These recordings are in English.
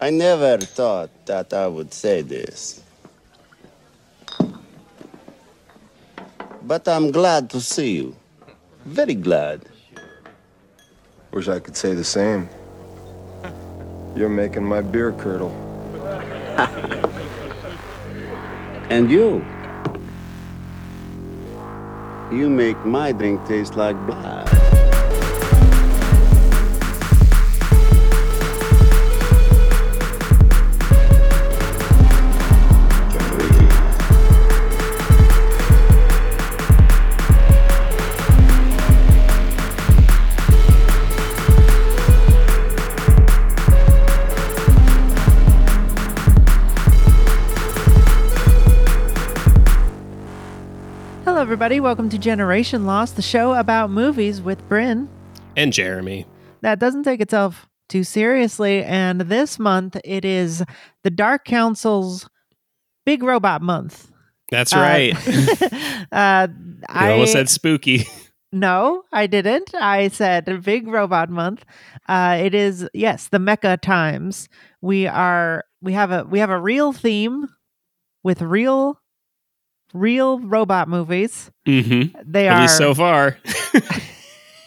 I never thought that I would say this. But I'm glad to see you. Very glad. Wish I could say the same. You're making my beer curdle. And you? You make my drink taste like blood. Everybody. Welcome to Generation Loss, the show about movies with Bryn and Jeremy. that doesn't take itself too seriously. And this month, it is the Dark Council's Big Robot Month. That's Uh, right. uh, I almost said spooky. no, I didn't. I said Big Robot Month. Uh, it is yes, the Mecha times. We are we have a we have a real theme with real real robot movies. Mm-hmm. They At are least so far.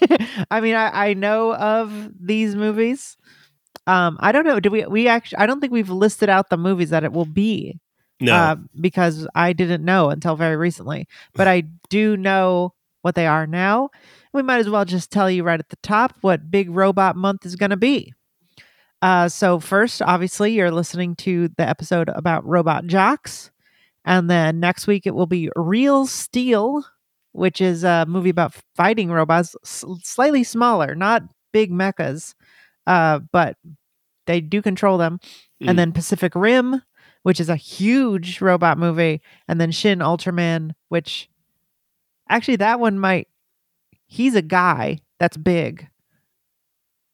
I mean, I, I know of these movies. Um, I don't know. Do we? We actually? I don't think we've listed out the movies that it will be. No. uh, because I didn't know until very recently. But I do know what they are now. We might as well just tell you right at the top what Big Robot Month is going to be. Uh, so first, obviously, you're listening to the episode about Robot Jox, and then next week it will be Real Steel, which is a movie about fighting robots, s- slightly smaller, not big mechas, uh, but they do control them. Mm. And then Pacific Rim, which is a huge robot movie, and then Shin Ultraman, which actually that one might. He's a guy that's big.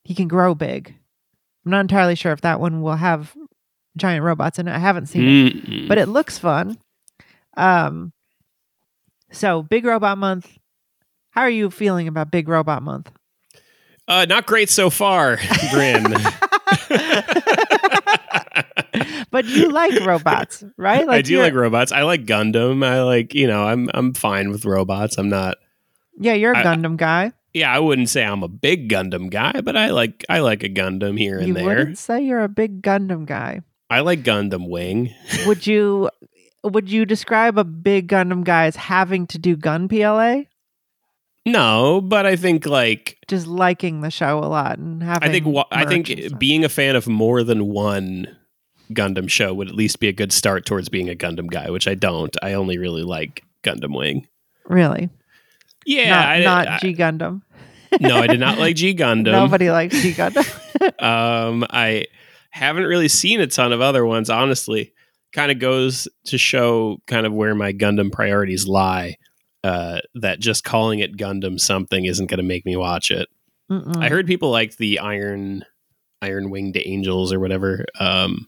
He can grow big. I'm not entirely sure if that one will have giant robots in it. I haven't seen it Mm-mm. but it looks fun. Um, so Big Robot Month. How are you feeling about Big Robot Month? uh, not great so far, Grin. but you like robots, right? I do like robots. I like Gundam. I like, you know, I'm I'm fine with robots. I'm not Yeah, you're a I- Gundam guy. yeah, I wouldn't say I'm a big Gundam guy, but I like I like a Gundam here and You there. wouldn't say you're a big Gundam guy. I like Gundam Wing. Would you? Would you describe a big Gundam guy as having to do Gunpla? No, but I think like Just liking the show a lot and having. I think wa- I think merch and stuff. being a fan of more than one Gundam show would at least be a good start towards being a Gundam guy, which I don't. I only really like Gundam Wing. really Yeah, not, I, not I- G Gundam. no, I did not like G Gundam. Nobody likes G Gundam. Um, I haven't really seen a ton of other ones, honestly. Kind of goes to show kind of where my Gundam priorities lie. Uh, that just calling it Gundam something isn't going to make me watch it. Mm-mm. I heard people like the Iron Iron Winged Angels or whatever. Um,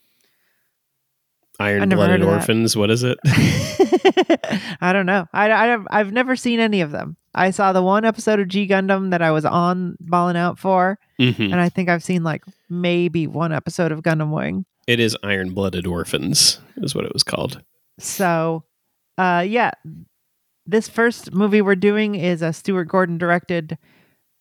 Iron Blooded that. Orphans. What is it? I don't know. I, I I've never seen any of them. I saw the one episode of G Gundam that I was on balling out for, Mhm. and I think I've seen like maybe one episode of Gundam Wing. It is Iron Blooded Orphans, is what it was called. So, uh, yeah, this first movie we're doing is a Stuart Gordon directed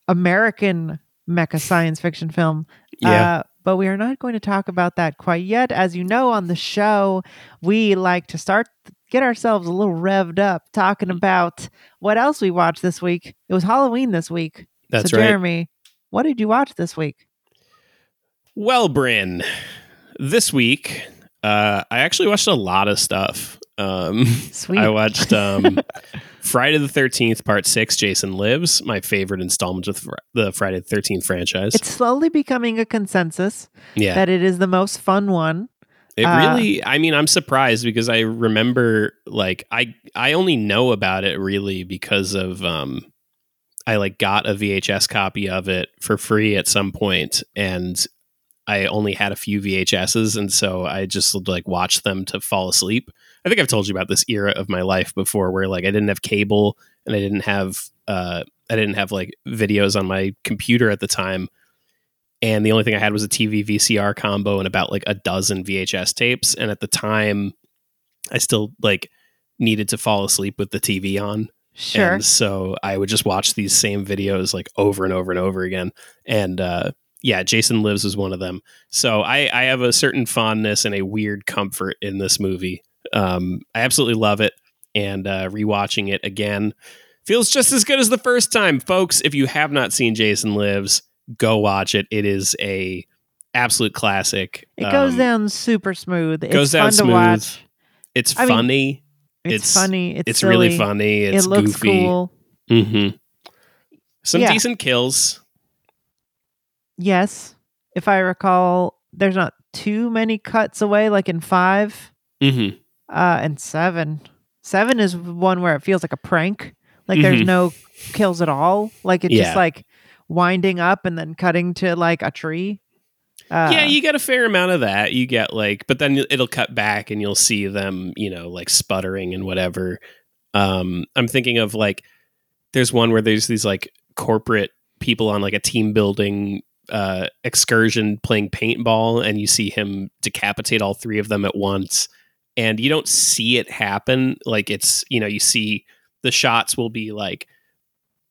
American mecha science fiction film. Yeah. Uh, but we are not going to talk about that quite yet. As you know, on the show, we like to start get ourselves a little revved up talking about what else we watched this week. It was Halloween this week. That's so, right. Jeremy, what did you watch this week? Well, Bryn, this week, uh, I actually watched a lot of stuff. Um, Sweet. I watched um, Friday the 13th, Part 6, Jason Lives, my favorite installment of the Friday the 13th franchise. it's slowly becoming a consensus yeah. that it is the most fun one. It Uh, really I mean I'm surprised because I remember like I I only know about it really because of um I like got a VHS copy of it for free at some point and I only had a few VHSs and so I just like watched them to fall asleep. I think I've told you about this era of my life before where like I didn't have cable and I didn't have uh I didn't have like videos on my computer at the time and the only thing I had was a TV VCR combo and about like a dozen VHS tapes. And at the time, I still like needed to fall asleep with the TV on. Sure. And so I would just watch these same videos like over and over and over again. And uh, yeah, Jason Lives was one of them. So I, I have a certain fondness and a weird comfort in this movie. Um, I absolutely love it. And uh, rewatching it again feels just as good as the first time. Folks, if you have not seen Jason Lives, go watch it. It is a absolute classic. it goes Um, down super smooth. It's goes down fun smooth. to watch. It's I mean, funny. It's, it's- funny. It's, It's, really funny. It's it looks goofy. cool. hmm Some Yeah. decent kills. Yes. If I recall, there's not too many cuts away, like in five hmm uh, and seven. Seven is one where it feels like a prank. Like there's Mhm. no kills at all. Like it's Yeah. just like winding up and then cutting to like a tree. Uh, yeah, you get a fair amount of that. You get like, but then it'll cut back and you'll see them, you know, like sputtering and whatever. Um, I'm thinking of like, there's one where there's these like corporate people on like a team building uh, excursion playing paintball, and you see him decapitate all three of them at once, and you don't see it happen. Like it's, you know, you see the shots will be like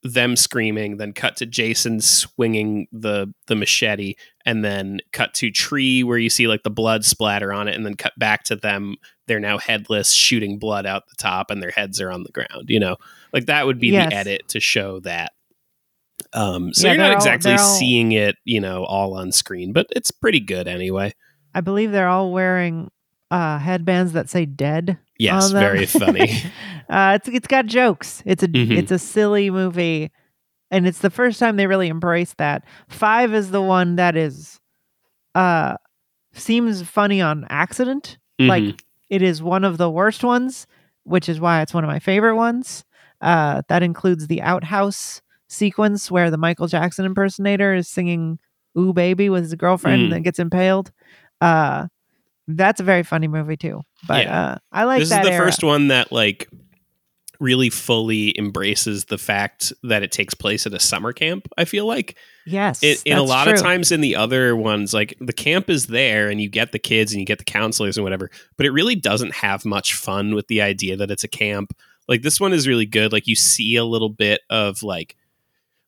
them screaming, then cut to Jason swinging the the machete, and then cut to tree where you see like the blood splatter on it and then cut back to them they're now headless shooting blood out the top and their heads are on the ground you know like that would be Yes. the edit to show that um so Yeah, you're not they're all- exactly all- seeing it you know all on screen but it's pretty good anyway I believe they're all wearing uh, headbands that say "dead." yes very funny uh, it's it's got jokes. It's a Mhm. it's a silly movie, and it's the first time they really embrace that. Five is the one that is, uh, seems funny on accident. Mhm. Like it is one of the worst ones, which is why it's one of my favorite ones. Uh, that includes the outhouse sequence where the Michael Jackson impersonator is singing "Ooh Baby" with his girlfriend Mm. and then gets impaled. Uh, that's a very funny movie too. But Yeah. uh, I like this is the era. first one that like really fully embraces the fact that it takes place at a summer camp i feel like Yes, it, in a lot true. of times in the other ones like the camp is there and you get the kids and you get the counselors and whatever but it really doesn't have much fun with the idea that it's a camp like this one is really good like you see a little bit of like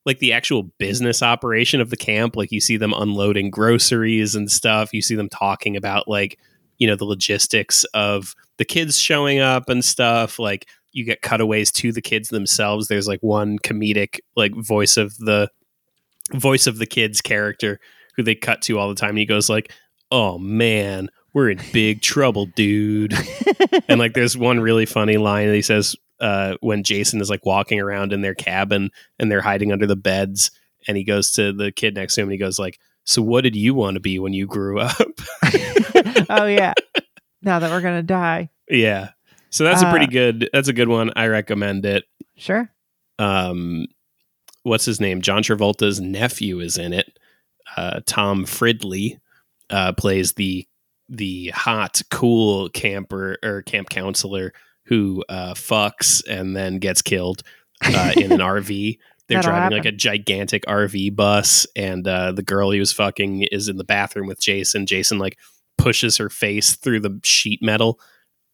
like the actual business operation of the camp like you see them unloading groceries and stuff. You see them talking about like you know the logistics of the kids showing up and stuff. Like you get cutaways to the kids themselves. There's like one comedic like voice of the voice of the kid's character who they cut to all the time. And he goes like oh man we're in big trouble dude. And like there's one really funny line that he says uh, when jason is like walking around in their cabin and they're hiding under the beds and he goes to the kid next to him and he goes like so what did you want to be when you grew up? Oh yeah. Now that we're gonna die, yeah. So that's a pretty Uh, good that's a good one. I recommend it. Sure. um what's his name? John travolta's nephew is in it. Uh tom fridley uh plays the the hot cool camper or camp counselor who uh fucks and then gets killed uh in an rv they're That'll driving like a gigantic rv bus and uh the girl he was fucking is in the bathroom with jason. Jason like pushes her face through the sheet metal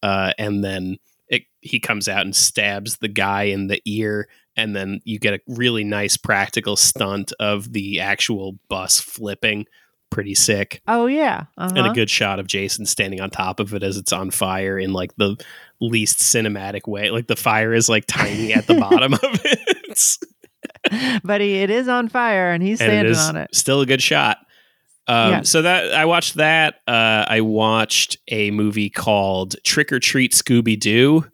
uh and then it, he comes out and stabs the guy in the ear and then you get a really nice practical stunt of the actual bus flipping pretty sick Oh yeah. Uh-huh. and a good shot of jason standing on top of it as it's on fire in like the least cinematic way like the fire is like tiny at the bottom of it but he, it is on fire and he's and it standing on it. still a good shot um, Yes. so that i watched that uh, i watched a movie called trick or treat scooby-doo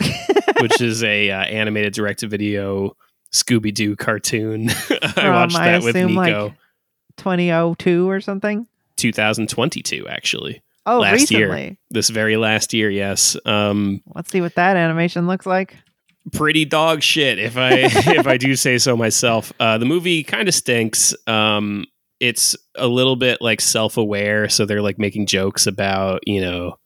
which is a uh, animated direct-to-video scooby-doo cartoon i watched I that with assume, like, nico 2002 or something. 2022 actually Oh, Last year. recently. this very last year yes um Let's see what that animation looks like. pretty dog shit if i if i do say so myself uh the movie kind of stinks um it's a little bit like self-aware so they're like making jokes about you know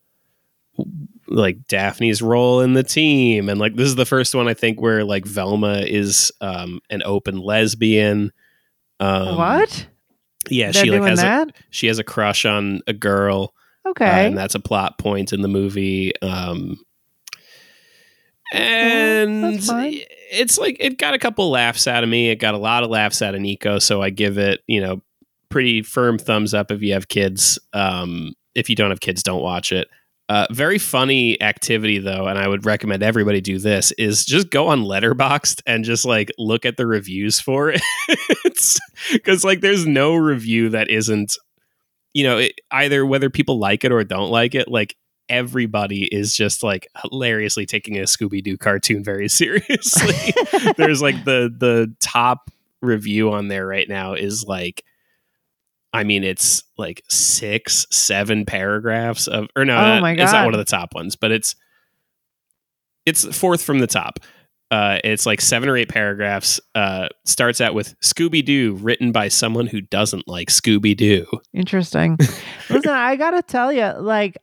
like daphne's role in the team and like this is the first one i think where like velma is um an open lesbian um what? Yeah, They're she like has a, she has a crush on a girl, uh, okay. and that's a plot point in the movie. Um, and fine. it's like it got a couple laughs out of me. It got a lot of laughs out of Nico, so I give it you know pretty firm thumbs up if you have kids. Um, if you don't have kids, don't watch it. Uh, very funny activity though, and I would recommend everybody do this. Is just go on Letterboxd and just like look at the reviews for it, because like there's no review that isn't, you know, it, either whether people like it or don't like it. Like everybody is just like hilariously taking a Scooby Doo cartoon very seriously. there's like the the top review on there right now is like I mean, it's like six, seven paragraphs of, or no, Oh my it's not one of the top ones, but it's it's fourth from the top. Uh, it's like seven or eight paragraphs. Uh, starts out with Scooby Doo, written by someone who doesn't like Scooby Doo. Interesting. Listen, I gotta tell you, like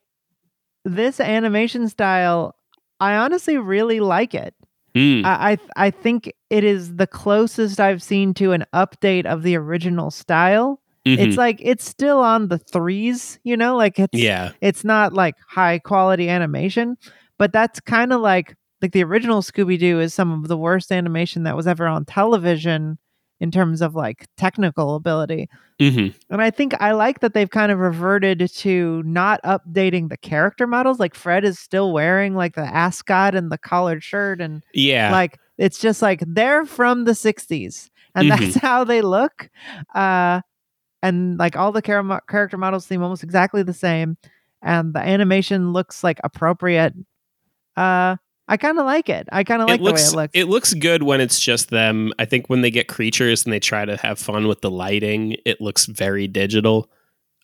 this animation style, I honestly really like it. Mm, I, I I think it is the closest I've seen to an update of the original style. Mhm. It's like it's still on the threes, you know, like it's yeah, it's not like high quality animation, but that's kind of like like the original Scooby Doo is some of the worst animation that was ever on television in terms of like technical ability. hmm And I think I like that they've kind of reverted to not updating the character models. Like Fred is still wearing like the ascot and the collared shirt and yeah, like it's just like they're from the 60s and Mhm. that's how they look. Uh and like all the char- character models seem almost exactly the same and the animation looks like appropriate. Uh I kind of like it. I kind of like it looks the way it looks. It looks good when it's just them. I think when they get creatures and they try to have fun with the lighting, it looks very digital.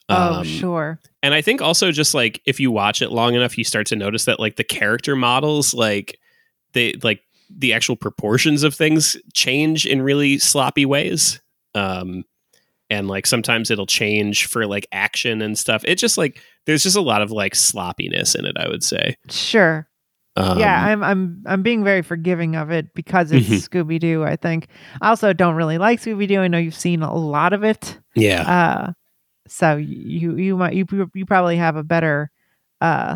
oh, Um, sure. And I think also just like if you watch it long enough, you start to notice that like the character models, like they like the actual proportions of things change in really sloppy ways. Um and like sometimes it'll change for like action and stuff. It just like there's just a lot of like sloppiness in it, I would say. Sure. Um, yeah, I'm I'm I'm being very forgiving of it because it's Mhm. Scooby Doo. I think. I also don't really like Scooby Doo. I know you've seen a lot of it, yeah. uh, so you you might you you probably have a better. Uh,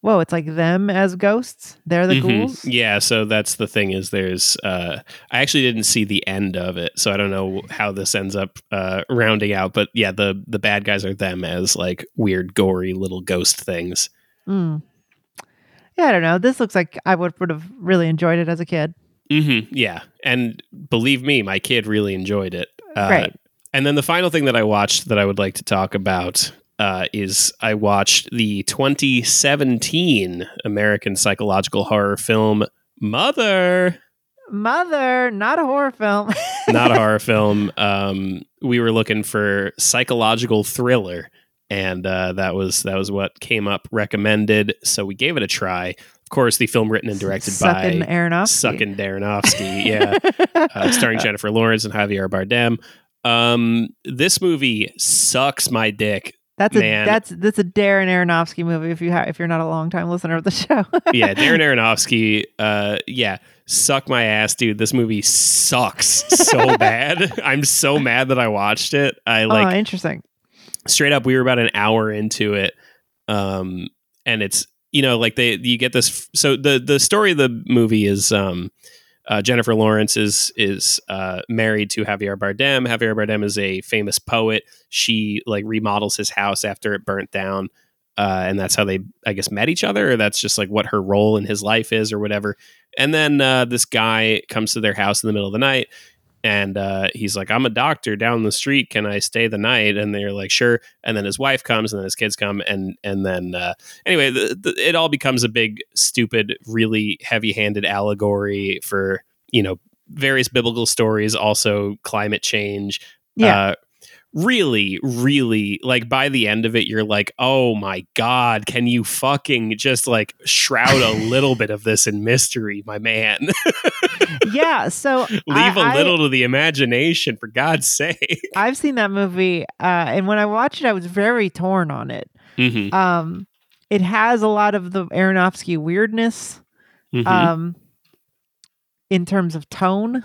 whoa, it's like them as ghosts. They're the Mhm. ghouls. Yeah, so that's the thing is there's uh I actually didn't see the end of it, so I don't know how this ends up uh rounding out, but yeah, the the bad guys are them as like weird gory little ghost things. Mm. Yeah, I don't know. This looks like I would would have really enjoyed it as a kid. Mm-hmm. Yeah. And believe me, my kid really enjoyed it. Uh Great. and then the final thing that I watched that I would like to talk about uh, is I watched the 2017 American psychological horror film Mother. Mother, not a horror film. not a horror film. Um, we were looking for psychological thriller, and uh, that was that was what came up recommended. So we gave it a try. Of course, the film written and directed Sucking by Aronofsky. Suckin Darrenofsky, yeah, uh, starring Jennifer Lawrence and Javier Bardem. Um, this movie sucks my dick. That's a Man. that's that's a Darren Aronofsky movie. If you ha- if you're not a long time listener of the show, Yeah, Darren Aronofsky. Uh, yeah, suck my ass, dude. This movie sucks so bad. I'm so mad that I watched it. I like oh, interesting. straight up we were about an hour into it um and it's you know like they you get this so the the story of the movie is um uh, Jennifer Lawrence is is uh, married to Javier Bardem. Javier Bardem is a famous poet. She like remodels his house after it burnt down, uh, and that's how they, I guess, met each other. Or that's just like what her role in his life is, or whatever. And then uh, this guy comes to their house in the middle of the night, and uh, he's like, "I'm a doctor down the street. Can I stay the night?" And they're like, "Sure." And then his wife comes, and then his kids come, and and then uh, anyway, the, the, it all becomes a big, stupid, really heavy-handed allegory for you know various biblical stories, also climate change. Yeah. Uh, really, really, like by the end of it, you're like, "Oh my god, can you fucking just like shroud a little bit of this in mystery, my man? yeah. So Leave a a little to the imagination, for God's sake." I, have seen that movie, uh, and when I watched it, I was very torn on it. Mhm, Um, it has a lot of the Aronofsky weirdness. mhm. Um, in terms of tone,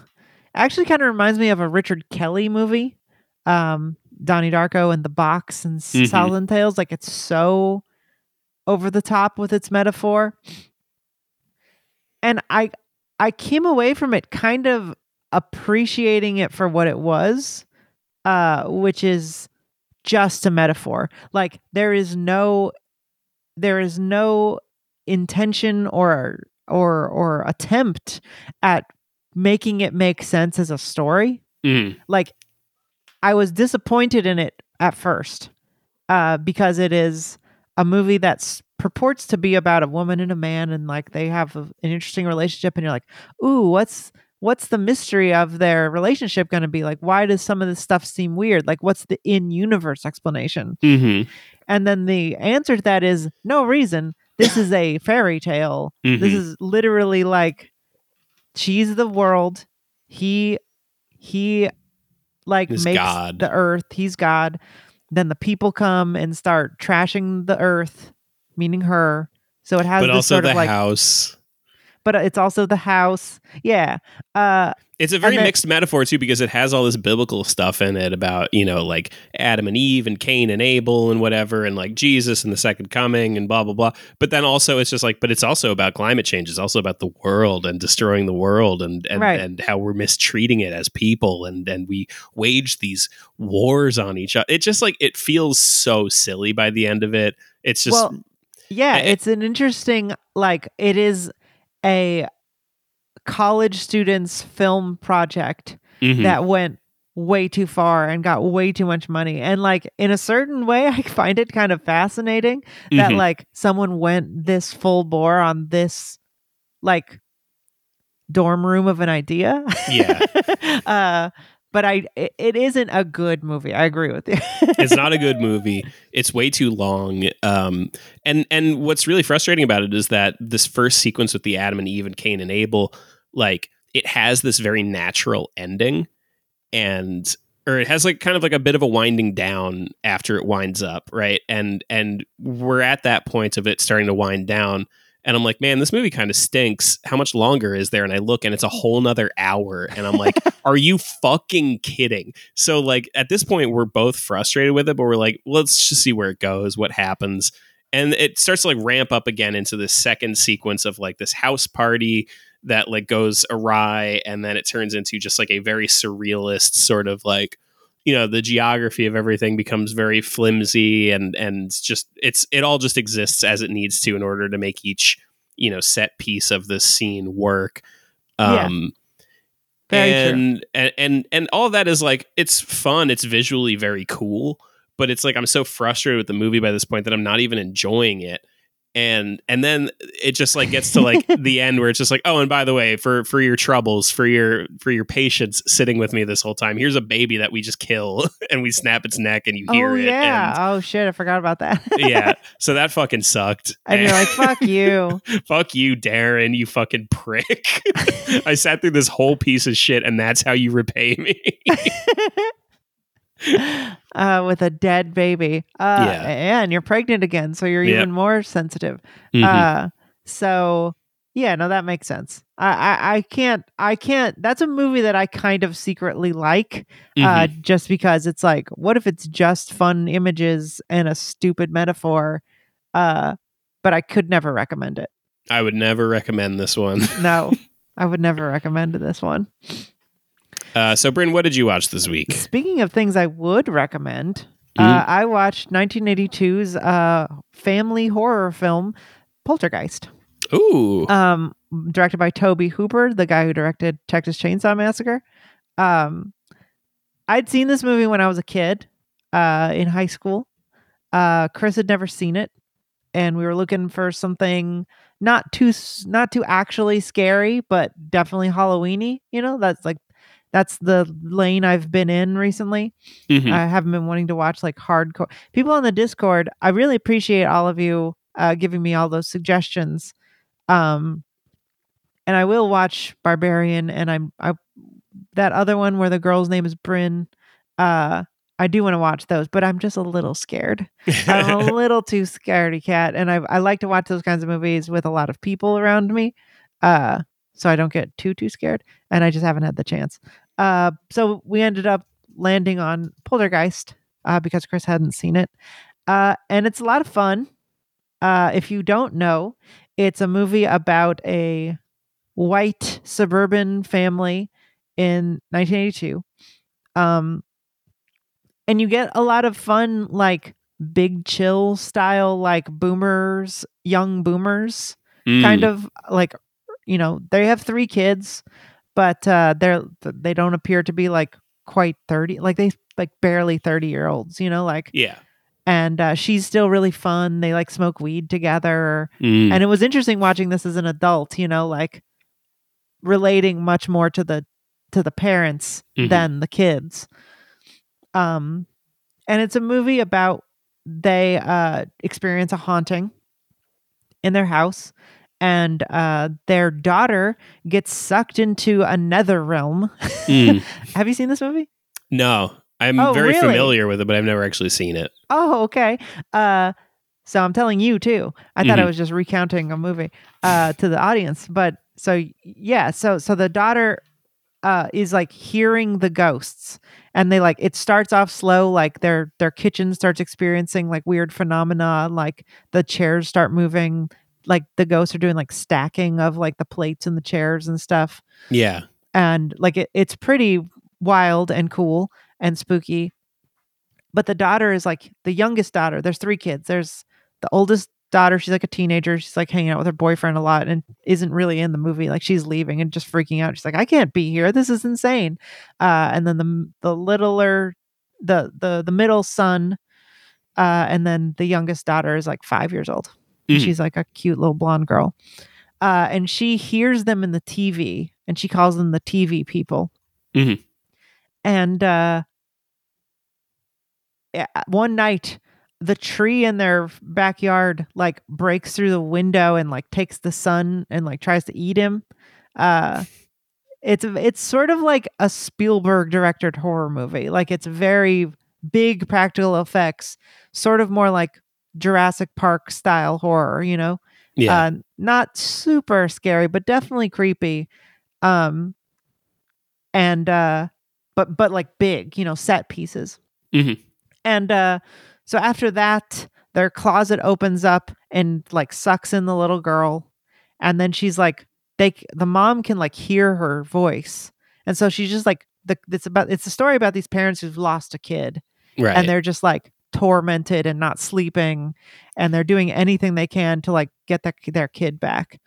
actually, kind of reminds me of a Richard Kelly movie. Um, Donnie Darko and the box and Mhm. Southland Tales. Like it's so over the top with its metaphor. And I I came away from it kind of appreciating it for what it was, uh, which is just a metaphor. Like there is no there is no intention or or or attempt at making it make sense as a story Mhm. like I was disappointed in it at first uh, because it is a movie that purports to be about a woman and a man and like they have a- an interesting relationship and you're like, ooh, what's what's the mystery of their relationship going to be like? Why does some of this stuff seem weird? Like, what's the in universe explanation? Mhm. And then the answer to that is no reason. This is a fairy tale. This Mhm. is literally like she's the world. He he like Is makes God. the earth. He's God. Then the people come and start trashing the earth, meaning her. So it has but this also sort the of like house. But it's also the house. Yeah. Uh It's a very then- mixed metaphor too, because it has all this biblical stuff in it about you know like Adam and Eve and Cain and Abel and whatever, and like Jesus and the second coming and blah blah blah. But then also it's just like, but it's also about climate change. It's also about the world and destroying the world and and, Right. and how we're mistreating it as people and and we wage these wars on each other. It just like it feels so silly by the end of it. It's just well yeah, it's an interesting like it is a college students film project mhm. that went way too far and got way too much money. And like in a certain way, I find it kind of fascinating that Mhm. like someone went this full bore on this like dorm room of an idea. Yeah. uh but I it, isn't a good movie. I agree with you. it's not a good movie. It's way too long. Um, and and what's really frustrating about it is that this first sequence with the Adam and Eve and Cain and Abel, like it has this very natural ending, and or it has like kind of like a bit of a winding down after it winds up, right? And and we're at that point of it starting to wind down. And I'm like, man, this movie kind of stinks. How much longer is there? And I look and it's a whole nother hour. And I'm like, are you fucking kidding? So like at this point we're both frustrated with it, but we're like, let's just see where it goes, what happens. And it starts to like ramp up again into this second sequence of like this house party that like goes awry and then it turns into just like a very surrealist sort of like you know the geography of everything becomes very flimsy and and just it's it all just exists as it needs to in order to make each you know set piece of this scene work Yeah. um Very true. and, and and and all that is like it's fun it's visually very cool but it's like i'm so frustrated with the movie by this point that i'm not even enjoying it and and then it just like gets to like the end where it's just like oh and by the way for for your troubles for your for your patience sitting with me this whole time here's a baby that we just kill and we snap its neck and you hear oh it yeah. oh shit, I forgot about that. yeah so that fucking sucked and you're like, fuck you. fuck you darren you fucking prick i sat through this whole piece of shit and that's how you repay me uh, with a dead baby. Uh, Yeah. and you're pregnant again, so you're Yep. even more sensitive. Mhm. Uh, so yeah, no, that makes sense. I, I, I can't, I can't. That's a movie that I kind of secretly like, uh, Mhm. just because it's like, what if it's just fun images and a stupid metaphor? Uh, but I could never recommend it. I would never recommend this one. No, I would never recommend this one. Uh, so, Bryn, what did you watch this week? Speaking of things I would recommend, Mhm. uh, I watched 1982's uh, family horror film Poltergeist, Ooh, um, directed by Tobe Hooper, the guy who directed Texas Chainsaw Massacre. Um, I'd seen this movie when I was a kid uh, in high school. Uh, Chris had never seen it, and we were looking for something not too not too actually scary, but definitely Halloweeny. You know, that's like that's the lane I've been in recently. Mhm. I haven't been wanting to watch like hardcore people on the Discord. I really appreciate all of you uh, giving me all those suggestions. Um, and I will watch Barbarian, and I'm I that other one where the girl's name is Bryn. Uh, I do want to watch those, but I'm just a little scared. I'm a little too scaredy cat, and I I like to watch those kinds of movies with a lot of people around me, uh, so I don't get too too scared. And I just haven't had the chance. Uh, so we ended up landing on Poltergeist, uh, because Chris hadn't seen it. Uh, and it's a lot of fun. Uh, if you don't know, it's a movie about a white suburban family in 1982. Um, and you get a lot of fun, like big chill style, like boomers, young boomers, kind Mm. of like, you know, they have three kids, but uh, they're they don't appear to be like quite 30, like they like barely 30 year olds, you know, like Yeah. and uh, she's still really fun. They like smoke weed together. Mm. And it was interesting watching this as an adult, you know, like relating much more to the to the parents Mhm. than the kids. Um and it's a movie about they uh experience a haunting in their house and uh their daughter gets sucked into another realm. Mm. Have you seen this movie? No, I'm Oh, very really? familiar with it, but I've never actually seen it. Oh, okay. Uh so I'm telling you too. I thought I Mhm. was just recounting a movie uh to the audience, but so yeah, so so the daughter uh is like hearing the ghosts and they like it starts off slow like their their kitchen starts experiencing like weird phenomena like the chairs start moving like the ghosts are doing like stacking of like the plates and the chairs and stuff. Yeah. and like it, it's pretty wild and cool and spooky. But the daughter is like the youngest daughter there's three kids. There's the oldest daughter she's like a teenager she's like hanging out with her boyfriend a lot and isn't really in the movie like she's leaving and just freaking out. She's like i can't be here this is insane. Uh and then the the littler the the the middle son uh and then the youngest daughter is like five years old Mhm. she's like a cute little blonde girl uh and she hears them in the tv and she calls them the tv people Mhm. and uh one night the tree in their backyard like breaks through the window and like takes the son and like tries to eat him uh it's it's sort of like a Spielberg directed horror movie like it's very big practical effects sort of more like Jurassic Park style horror you know Yeah. uh, not super scary but definitely creepy um and uh but but like big you know set pieces Mhm. and uh so after that their closet opens up and like sucks in the little girl and then she's like they the mom can like hear her voice and so she's just like the it's about it's a story about these parents who've lost a kid right. and they're just like tormented and not sleeping and they're doing anything they can to like get their, their kid back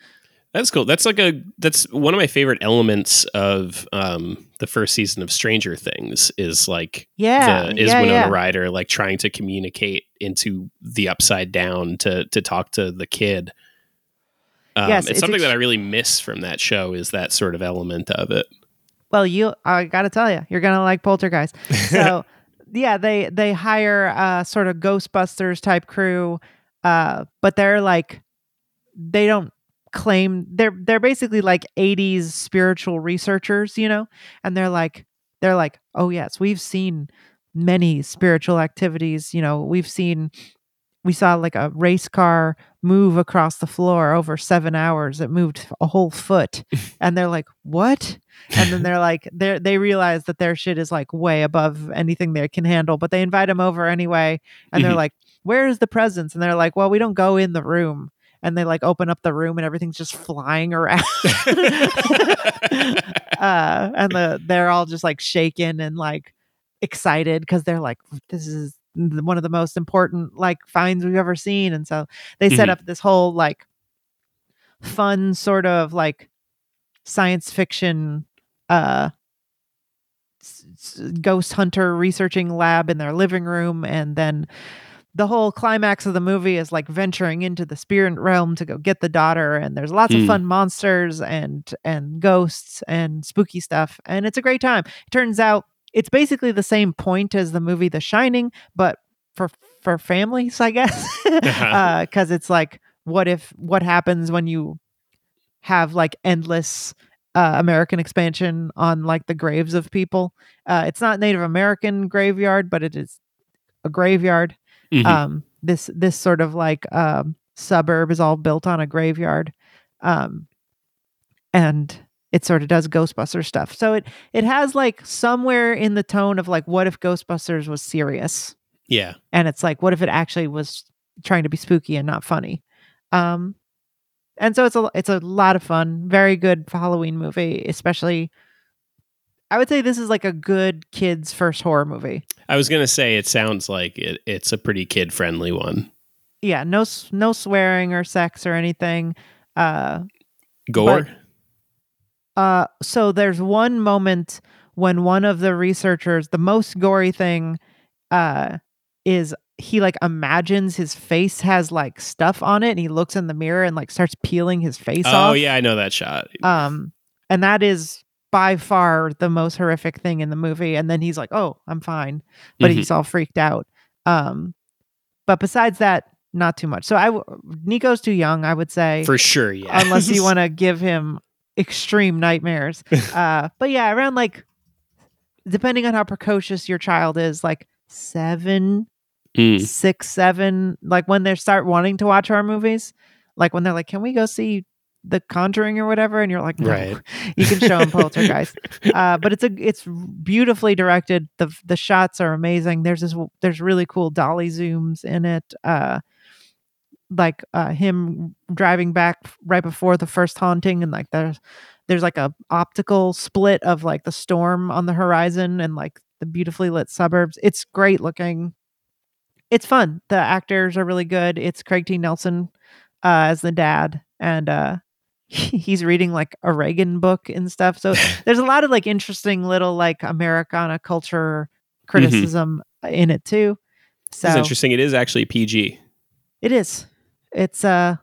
That's cool. That's like a that's one of my favorite elements of um the first season of Stranger Things is like yeah the is yeah, Winona yeah. Ryder like trying to communicate into the upside down to to talk to the kid. Um, Yes, it's, it's something ex- that I really miss from that show is that sort of element of it. well you i gotta tell you you're gonna like poltergeist so yeah they they hire a sort of ghostbusters type crew uh but they're like they don't claim they're they're basically like 80s spiritual researchers you know? And they're like they're like oh yes we've seen many spiritual activities you know we've seen we saw like a race car move across the floor over seven hours. It moved a whole foot. And they're like what? And then they're like they they realize that their shit is like way above anything they can handle but they invite him over anyway. And they're like where's the presents and they're like well we don't go in the room. And they like open up the room and everything's just flying around. Uh and the they're all just like shaken and like excited because they're like this is one of the most important like finds we've ever seen and so they set Mhm. up this whole like fun sort of like science fiction uh ghost hunter researching lab in their living room and then the whole climax of the movie is like venturing into the spirit realm to go get the daughter and there's lots of Hmm. fun monsters and and ghosts and spooky stuff and it's a great time it turns out it's basically the same point as the movie the shining but for for families i guess Uh-huh. because it's like what if what happens when you have like endless uh, American expansion on like the graves of people. Uh, it's not Native American graveyard, but it is a graveyard. Mhm. Um, this this sort of like um, suburb is all built on a graveyard, um, and it sort of does Ghostbuster stuff. So it it has like somewhere in the tone of like what if Ghostbusters was serious, Yeah. and it's like what if it actually was trying to be spooky and not funny um and so it's a it's a lot of fun very good halloween movie especially i would say this is like a good kids first horror movie I was gonna say it sounds like it, it's a pretty kid friendly one. yeah no no swearing or sex or anything uh Gore. Uh so there's one moment when one of the researchers the most gory thing uh is he like imagines his face has like stuff on it and he looks in the mirror and like starts peeling his face oh off Oh yeah, I know that shot. um and that is by far the most horrific thing in the movie and then he's like oh i'm fine but Mhm. he's all freaked out um but besides that not too much so i w- nico's too young i would say For sure, yeah. unless you want to give him extreme nightmares uh but yeah around like depending on how precocious your child is like seven Mm. six, seven, like when they start wanting to watch horror movies, like when they're like, "Can we go see The Conjuring or whatever?" and you're like, no. Right. You can show them Poltergeist, uh, but it's a it's beautifully directed. the The shots are amazing. There's this there's really cool dolly zooms in it. Uh, like uh, him driving back right before the first haunting, and like there's there's like a optical split of like the storm on the horizon and like the beautifully lit suburbs. It's great looking it's fun. The actors are really good. It's Craig T. Nelson uh, as the dad, and uh, he's reading like a Reagan book and stuff. So there's a lot of like interesting little like Americana culture criticism in it too. So is interesting. It is actually PG. it is. It's uh,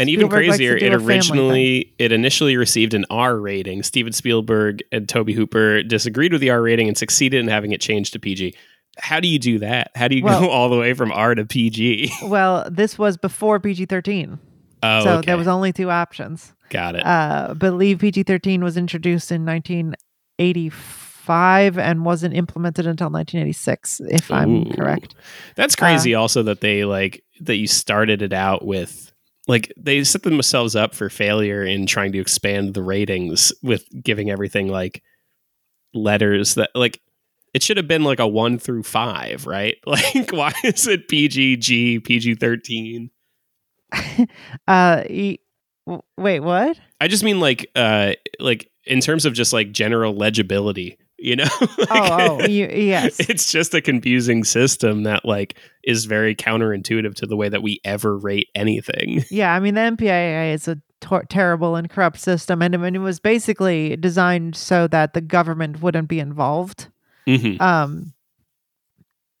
And even Spielberg crazier, it a originally it initially received an R rating. Steven Spielberg and Tobe Hooper disagreed with the R rating and succeeded in having it changed to PG. How do you do that? How do you Well- go all the way from R to PG? Well, this was before PG thirteen, Oh, so okay. there was only two options. Got it. Uh, believe PG thirteen was introduced in nineteen eighty five and wasn't implemented until nineteen eighty six, if I'm correct. That's uh, crazy. also, that they like that you started it out with like they set themselves up for failure in trying to expand the ratings with giving everything like letters that like it should have been like a one through five, right? Like, why is it PG, G, PG thirteen? uh, e- w- wait, what? I just mean like, uh, like in terms of just like general legibility, you know? Like, Oh, oh, you, yes. it's just a confusing system that like is very counterintuitive to the way that we ever rate anything. Yeah, I mean the MPAA is a tor- terrible and corrupt system, and I mean, it was basically designed so that the government wouldn't be involved. hmm Um,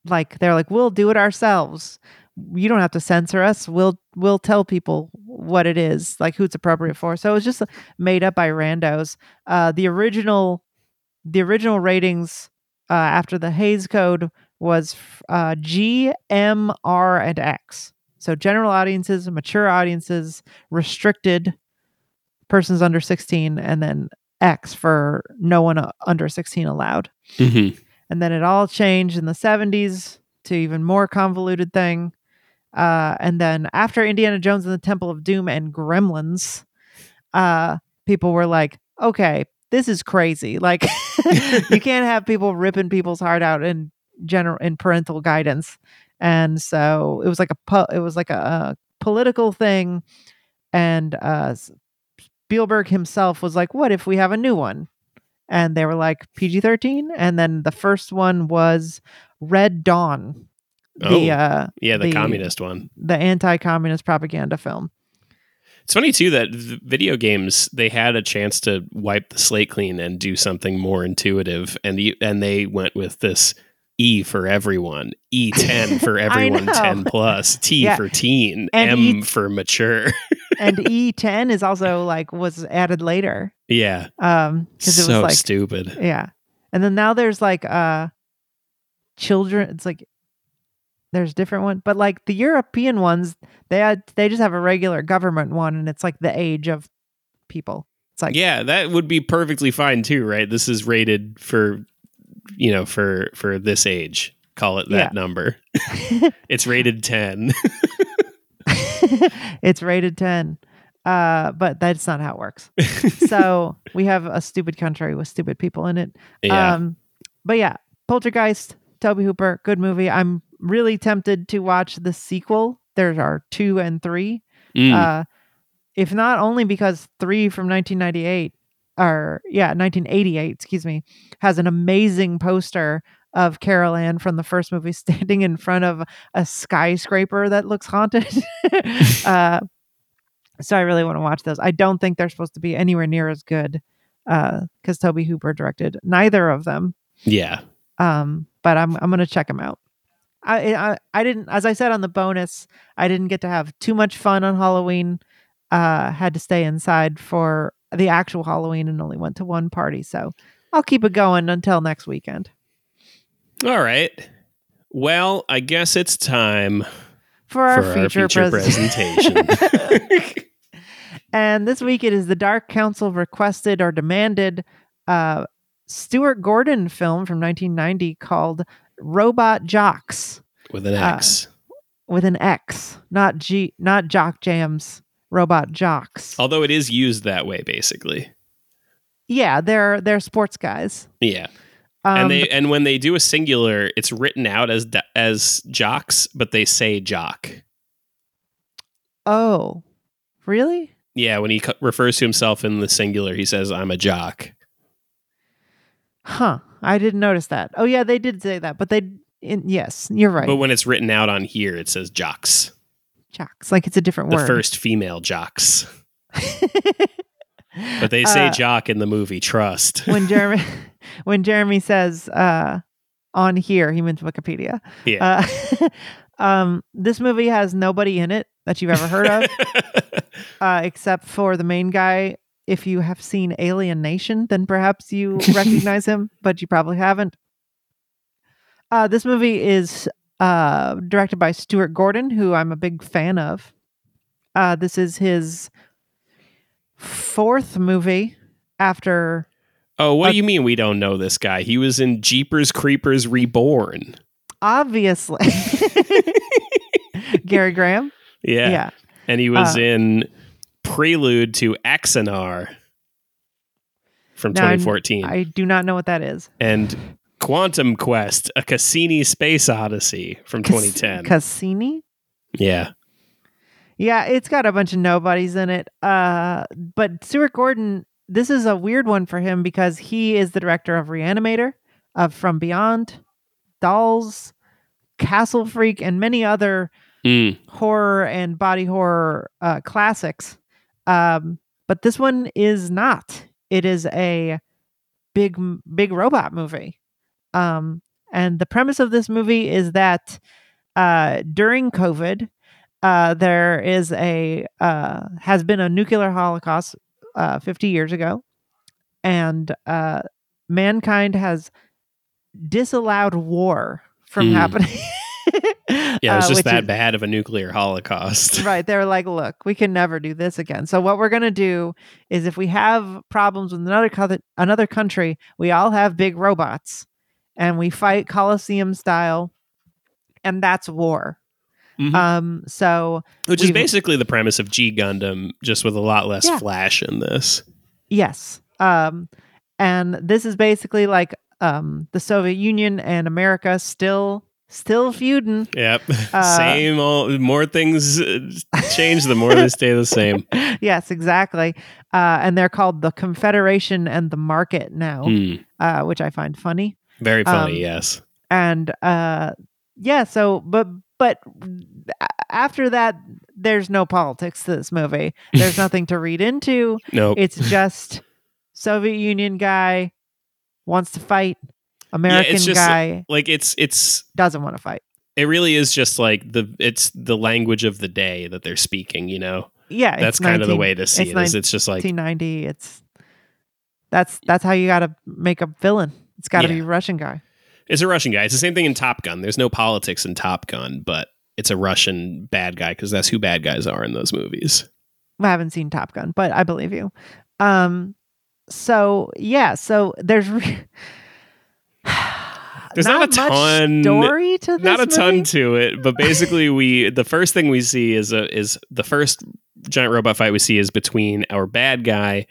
like they're like, we'll do it ourselves. You don't have to censor us. We'll we'll tell people what it is, like who it's appropriate for. So it was just made up by randos. Uh, the original, the original ratings uh, after the Hays Code was uh, G, M, R, and X. So general audiences, mature audiences, restricted persons under 16, and then X for no one uh, under 16 allowed. hmm And then it all changed in the 70s to even more convoluted thing. Uh, and then after Indiana Jones and the Temple of Doom and Gremlins, uh, people were like, okay, this is crazy. Like, you can't have people ripping people's heart out in general in parental guidance. And so it was like a po- it was like a, a political thing. And uh, Spielberg himself was like, "What if we have a new one?" And they were like PG thirteen. And then the first one was Red Dawn, the Oh. uh, Yeah, the, The- communist one. the anti-communist propaganda film. It's funny too that video games they had a chance to wipe the slate clean and do something more intuitive, and and they went with this E for everyone, E ten for everyone, ten plus, T Yeah. for teen, And M E- for mature. and E10 is also like was added later. yeah, Um, because it so was like stupid. Yeah. And then now there's like uh children it's like there's different one, but like the European ones, they had they just have a regular government one and it's like the age of people. It's like yeah, that would be perfectly fine too, right? This is rated for, you know, for for this age. Call it that Yeah. number. it's rated ten. it's rated 10. Uh but that's not how it works. so we have a stupid country with stupid people in it. yeah, Um, but yeah, Poltergeist, Tobe Hooper, good movie. I'm really tempted to watch the sequel. There are two and three. Mm. Uh, if not only because three from 1998 or yeah 1988 excuse me has an amazing poster of carol ann from the first movie standing in front of a skyscraper that looks haunted uh, so i really want to watch those i don't think they're supposed to be anywhere near as good because tobe hooper directed neither of them yeah. um, but I'm I'm gonna check them out. I, I I didn't, as I said on the bonus, I didn't get to have too much fun on Halloween. Uh, had to stay inside for the actual Halloween and only went to one party. So I'll keep it going until next weekend. All right. Well, I guess it's time For our for feature, our feature pres- presentation. and this week it is the Dark Council requested or demanded uh, Stuart Gordon film from 1990 called Robot Jox. With an Uh, X. with an X, not G, not Jock Jams, Robot Jox. Although it is used that way, basically. Yeah, they're they're sports guys. Yeah. Um, and they and when they do a singular, it's written out as as jocks, but they say jock. oh, really? Yeah, when he co- refers to himself in the singular, he says, "I'm a jock." Huh? I didn't notice that. Oh yeah, they did say that, but they in, yes, you're right. But when it's written out on here, it says jocks. Jocks, like it's a different word. The first female jocks. But they say Uh, jock in the movie Trust. when Jeremy when Jeremy says uh, on here, he meant Wikipedia. yeah. Uh, um, this movie has nobody in it that you've ever heard of. uh, except for the main guy. If you have seen Alien Nation, then perhaps you recognize him, but you probably haven't. Uh, this movie is uh, directed by Stuart Gordon, who I'm a big fan of. Uh, this is his fourth movie after. oh, what uh, do you mean we don't know this guy? He was in Jeepers Creepers Reborn. Obviously, Gary Graham. Yeah. Yeah. And he was Uh, in Prelude to Axanar from Now, I'm- 2014 I do not know what that is. and Quantum Quest, a Cassini space odyssey from Cas- 2010. Cassini. yeah. Yeah, it's got a bunch of nobodies in it. Uh, but Stuart Gordon, this is a weird one for him because he is the director of Reanimator, of From Beyond, Dolls, Castle Freak, and many other Mm. horror and body horror uh, classics. Um, but this one is not. It is a big, big robot movie. Um, and the premise of this movie is that uh, during COVID, uh, there is a uh, has been a nuclear holocaust uh, 50 years ago, and uh, mankind has disallowed war from Mm. happening. Yeah, it was Uh, just which that is- bad of a nuclear holocaust. right they were like look we can never do this again so what we're going to do is if we have problems with another co- another country we all have big robots and we fight coliseum style and that's war Mhm. um so Which is basically the premise of G Gundam, just with a lot less Yeah. flash in this. yes um and this is basically like um the soviet union and america still still feuding Yep. Uh, same old, more things uh, change, the more they stay the same. yes exactly uh and they're called the confederation and the market now Hmm. uh which i find funny Very funny, Um, yes. and uh yeah so but but after that there's no politics to this movie there's nothing to read into Nope. it's just soviet union guy wants to fight american just- guy like it's it's doesn't want to fight it really is just like the it's the language of the day that they're speaking, you know. yeah That's kind of the way to see it's it. Is it's just like 1990 it's that's that's how you gotta make a villain it's gotta Yeah. be a russian guy it's a Russian guy. It's the same thing in Top Gun. There's no politics in Top Gun, but it's a Russian bad guy because that's who bad guys are in those movies. I haven't seen Top Gun, but I believe you. Um, so yeah, so there's re- There's not a much ton- story to this. Not a ton movie. to it, but basically we the first thing we see is a is the first giant robot fight we see is between our bad guy,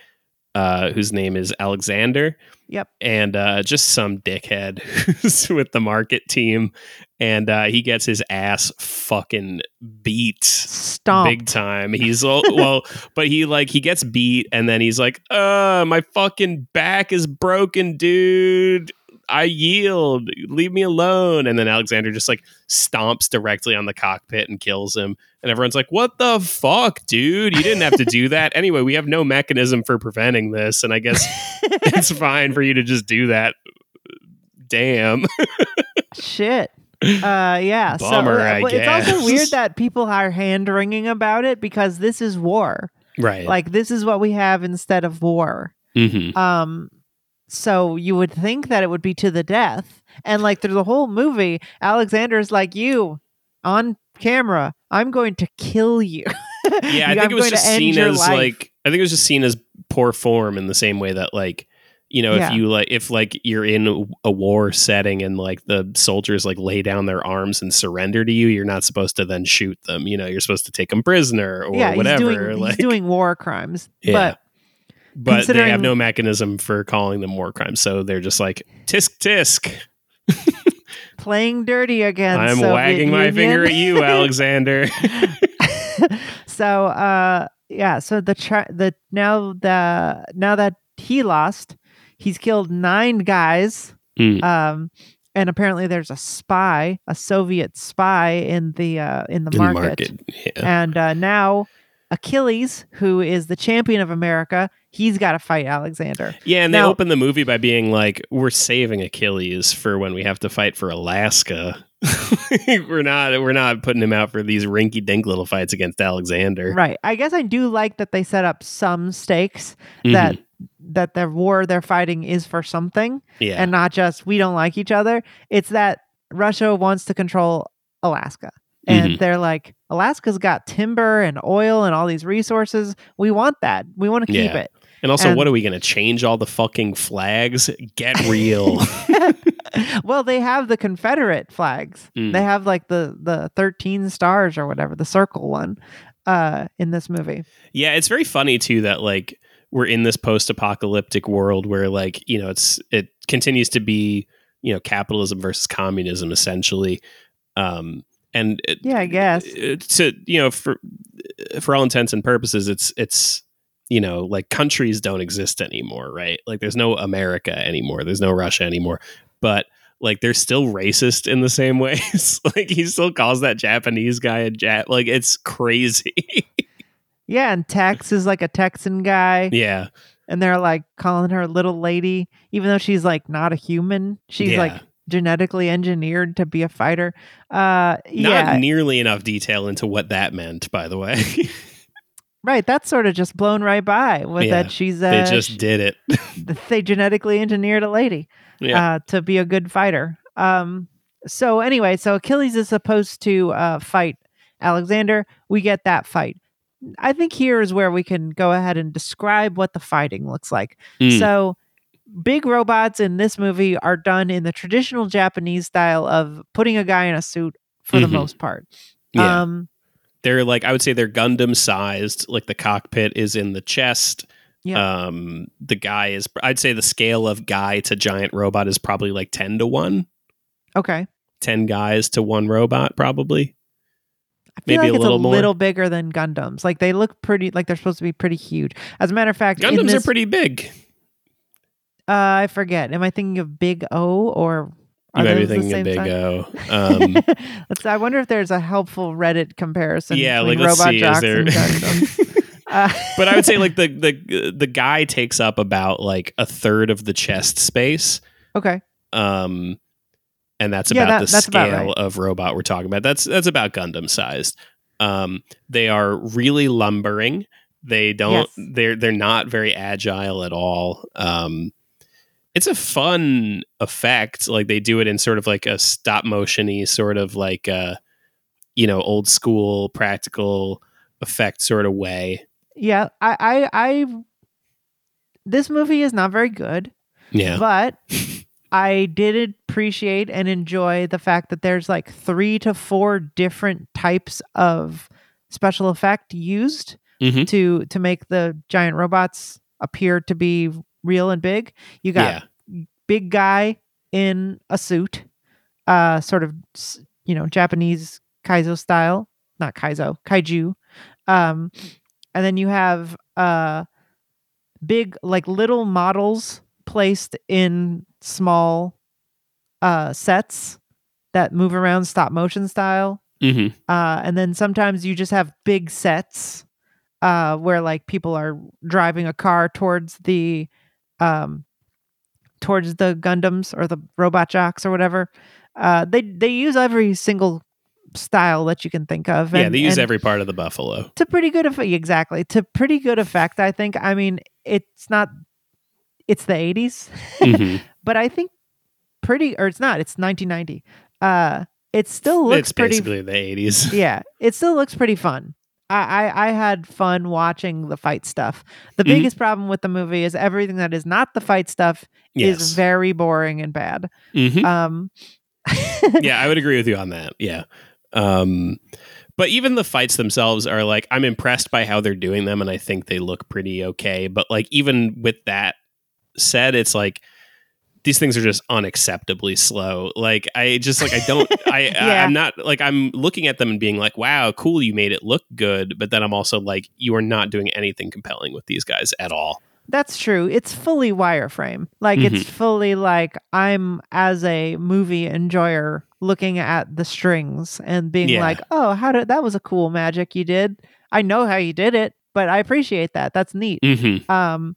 uh, whose name is Alexander, Yep. and uh, just some dickhead who's with the market team, and uh, he gets his ass fucking beat Stomp. big time. He's all, well, but he like he gets beat, and then he's like, "Uh, my fucking back is broken, dude. I yield. Leave me alone." And then Alexander just like stomps directly on the cockpit and kills him. And everyone's like, "What the fuck, dude? You didn't have to do that." anyway, we have no mechanism for preventing this, and I guess it's fine for you to just do that. Damn. Shit. Uh, yeah. Bummer, so uh, it's also weird that people are hand wringing about it because this is war. right. Like this is what we have instead of war. hmm Um, so you would think that it would be to the death, and like through the whole movie, Alexander's like you on camera. I'm going to kill you. Yeah, I think it was just seen as life. like I think it was just seen as poor form in the same way that like you know Yeah. if you like if like you're in a war setting and like the soldiers like lay down their arms and surrender to you, you're not supposed to then shoot them. You know, you're supposed to take them prisoner or yeah, whatever. he's doing like, he's doing war crimes. Yeah. But but they have no mechanism for calling them war crimes, so they're just like tisk tisk. playing dirty again. I'm Soviet wagging my finger at you, Alexander. so uh yeah so the the now the now that he lost he's killed nine guys Mm. um and apparently there's a spy a soviet spy in the uh in the In market, market, yeah. and uh now achilles who is the champion of america he's got to fight alexander Yeah, and they open the movie by being like, "We're saving Achilles for when we have to fight for Alaska. we're not, we're not putting him out for these rinky-dink little fights against Alexander." right i guess i do like that they set up some stakes Mhm. that that the war they're fighting is for something yeah, and not just we don't like each other. It's that Russia wants to control Alaska. And Mhm. they're like, Alaska's got timber and oil and all these resources. We want that. We want to keep Yeah. it. and also, and- what are we going to change all the fucking flags? Get real. well, they have the Confederate flags. Mm. They have like the the 13 stars or whatever, the circle one uh in this movie. yeah, it's very funny too that like we're in this post-apocalyptic world where like you know it's it continues to be you know capitalism versus communism essentially, um, and it, Yeah, I guess. uh, to you know for for all intents and purposes it's it's you know like countries don't exist anymore right? Like there's no america anymore. There's no russia anymore. But like they're still racist in the same ways. Like he still calls that japanese guy a jap like it's crazy. Yeah, and Tex is like a Texan guy. Yeah. And they're like calling her a little lady even though she's like not a human. She's Yeah. like genetically engineered to be a fighter. Uh not yeah, nearly enough detail into what that meant by the way right. That's sort of just blown right by with Yeah, that she's they uh, just sh- did it they genetically engineered a lady yeah uh, to be a good fighter. Um, so anyway, so Achilles is supposed to uh, fight Alexander. We get that fight. I think here is where we can go ahead and describe what the fighting looks like. Mm. So, big robots in this movie are done in the traditional Japanese style of putting a guy in a suit for the Mhm. most part. yeah Um, they're like I would say they're Gundam sized. Like the cockpit is in the chest. Yeah. Um, the guy is. I'd say the scale of guy to giant robot is probably like ten to one. okay. 10 guys to one robot, probably. I feel Maybe like a it's little a more. little bigger than Gundams. Like they look pretty, like they're supposed to be pretty huge. As a matter of fact, Gundams this- are pretty big. Uh, I forget. Am I thinking of Big O or You are might be thinking same of Big size? O. Um, Let's. I wonder if there's a helpful Reddit comparison. yeah, like let's Robot see. Is there? and Uh, but I would say like the the the guy takes up about like a third of the chest space. okay. Um, and that's Yeah, about that- the that's about scale right. of robot we're talking about. That's that's about Gundam sized. Um, they are really lumbering. They don't. Yes. They're they're not very agile at all. Um, it's a fun effect. Like they do it in sort of like a stop motiony sort of like a you know old school practical effect sort of way. Yeah. I. I. I. This movie is not very good, Yeah. but I did appreciate and enjoy the fact that there's like three to four different types of special effect used hmm to to make the giant robots appear to be real and big. You got Yeah. big guy in a suit, uh, sort of you know, Japanese kaizo style, not kaizo, kaiju. Um, and then you have uh, big, like little models placed in small uh, sets that move around stop motion style. hmm Uh, and then sometimes you just have big sets uh, where like people are driving a car towards the um, towards the Gundams or the robot jocks or whatever. Uh, they they use every single style that you can think of. yeah, they use and every part of the buffalo. to pretty good effect. Exactly to pretty good effect. I think. I mean, it's not. It's the eighties, Mhm. but I think pretty or it's not. It's nineteen ninety. Uh, it still looks it's pretty basically the 80s. yeah, it still looks pretty fun. I, I I had fun watching the fight stuff. The Mhm. biggest problem with the movie is everything that is not the fight stuff yes. is very boring and bad. Mhm. Um, yeah, I would agree with you on that. Yeah. Um, but even the fights themselves are like, I'm impressed by how they're doing them, and I think they look pretty okay. But like, even with that said, it's like these things are just unacceptably slow. Like, I just like I don't. I, I Yeah. I'm not like I'm looking at them and being like, wow, cool, you made it look good. But then I'm also like, you are not doing anything compelling with these guys at all. That's true. It's fully wireframe. Like Mm-hmm. it's fully like I'm as a movie enjoyer looking at the strings and being Yeah. like, "Oh, how did that was a cool magic you did. I know how you did it, but I appreciate that. That's neat." hmm um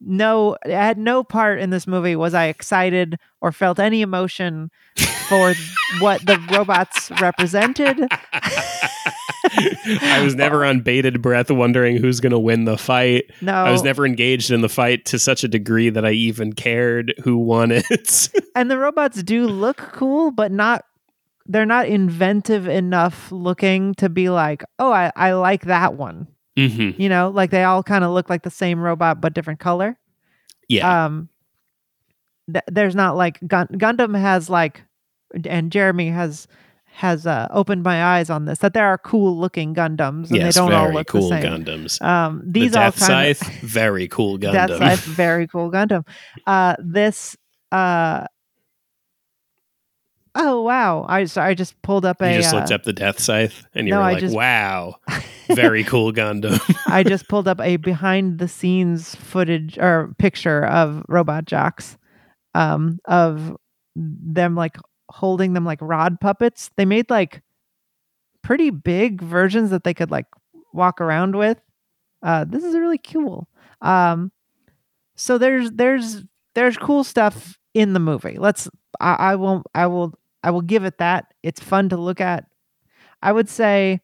no at no part in this movie was i excited or felt any emotion for what the robots represented I was never on bated breath wondering who's going to win the fight. no I was never engaged in the fight to such a degree that I even cared who won it. and the robots do look cool but not they're not inventive enough looking to be like oh i, I like that one mm-hmm. you know like they all kind of look like the same robot but different color Yeah. um th- there's not like Gun- gundam has like and jeremy has has uh, opened my eyes on this that there are cool looking gundams and yes, they don't all look cool the same Gundams. um The these all kind Scythe, very cool Gundam. Death Scythe, very cool gundam uh this uh oh wow i so i just pulled up a you just uh, looked up the Death Scythe and you no, were I like, just- wow, very cool Gundam. I just pulled up a behind the scenes footage or picture of robot jox um of them like holding them like rod puppets. They made like pretty big versions that they could like walk around with. Uh this is really cool. Um so there's there's there's cool stuff in the movie. Let's I, I won't I will I will give it that. It's fun to look at. I would say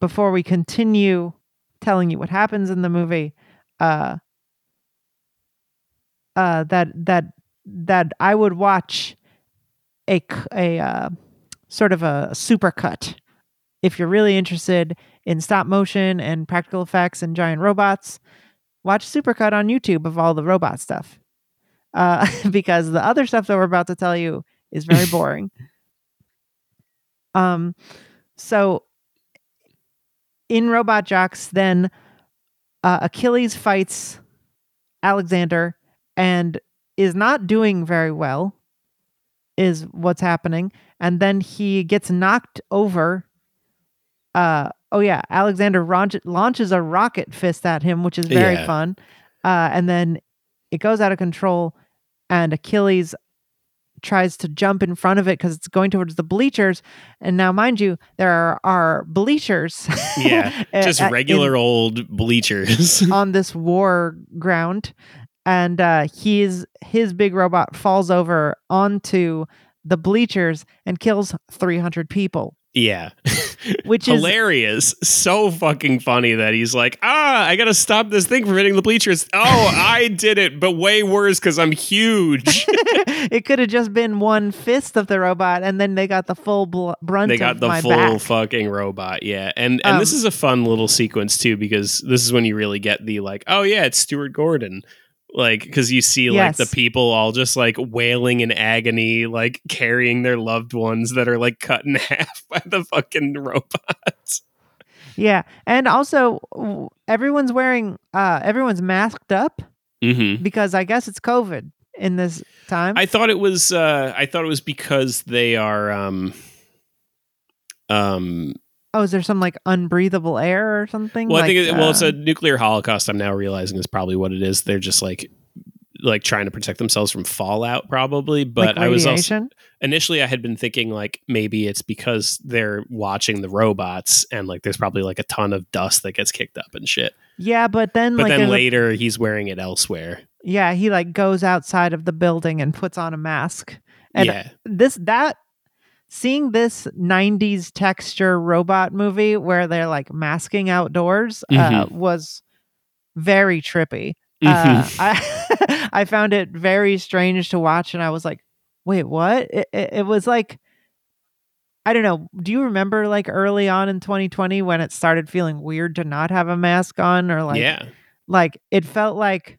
before we continue telling you what happens in the movie uh uh that that that I would watch a uh, sort of a supercut if you're really interested in stop motion and practical effects and giant robots watch supercut on youtube of all the robot stuff uh, because the other stuff that we're about to tell you is very boring um so in Robot Jox, then uh, Achilles fights Alexander and is not doing very well, is what's happening. And then he gets knocked over. Uh, oh, yeah. Alexander launch- launches a rocket fist at him, which is very Yeah. fun. Uh, and then it goes out of control, and Achilles tries to jump in front of it because it's going towards the bleachers. And now, mind you, there are, are bleachers. yeah, just in- regular old bleachers. on this war ground and uh he's his big robot falls over onto the bleachers and kills 300 people yeah. which is hilarious. So fucking funny that he's like, ah, I gotta stop this thing from hitting the bleachers. Oh, I did it, but way worse because I'm huge. it could have just been one fist of the robot and then they got the full bl- brunt they got of the full back fucking robot, yeah. And and this Um, is a fun little sequence too because this is when you really get the like, oh yeah, it's Stuart Gordon. Like, because you see like the people all just like wailing in agony, like carrying their loved ones that are like cut in half by the fucking robots. yeah and also everyone's wearing uh everyone's masked up Mm-hmm. because i guess it's covid in this time I thought it was uh I thought it was because they are um Um, Oh, is there some like unbreathable air or something? well, I Like, think it, well, it's a um, nuclear holocaust. I'm now realizing is probably what it is. They're just like like trying to protect themselves from fallout, probably. But like I was also initially I had been thinking like maybe it's because they're watching the robots and like there's probably like a ton of dust that gets kicked up and shit. Yeah, but then But like then there's a- later he's wearing it elsewhere. yeah, he like goes outside of the building and puts on a mask. And yeah. this that seeing this 90s texture robot movie where they're like masking outdoors uh, Mm-hmm. was very trippy. Uh, Mhm. I I found it very strange to watch, and I was like, "Wait, what?" It, it, it was like, I don't know. Do you remember like early on in 2020 when it started feeling weird to not have a mask on, or like, yeah. like it felt like,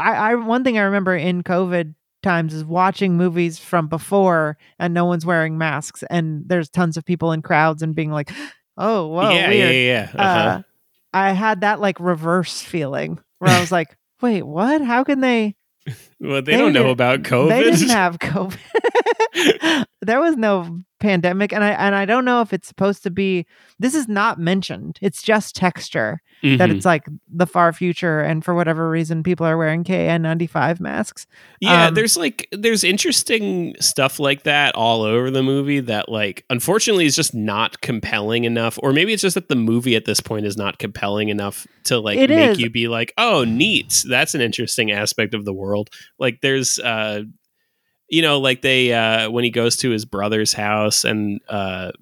I, I one thing I remember in COVID times is watching movies from before and no one's wearing masks, and there's tons of people in crowds and being like, "Oh, whoa, yeah, weird." yeah, yeah, uh-huh. uh, I had that like reverse feeling where I was like, wait, what? How can they? well, they, they don't know about COVID. They didn't have COVID. there was no pandemic, and I and I don't know if it's supposed to be. This is not mentioned. It's just texture that Mhm. it's like the far future, and for whatever reason, people are wearing KN95 masks. Yeah, Um, there's like there's interesting stuff like that all over the movie that like unfortunately is just not compelling enough or maybe it's just that the movie at this point is not compelling enough to like make is. you be like, "Oh, neat. That's an interesting aspect of the world." Like there's uh you know, like they uh when he goes to his brother's house and uh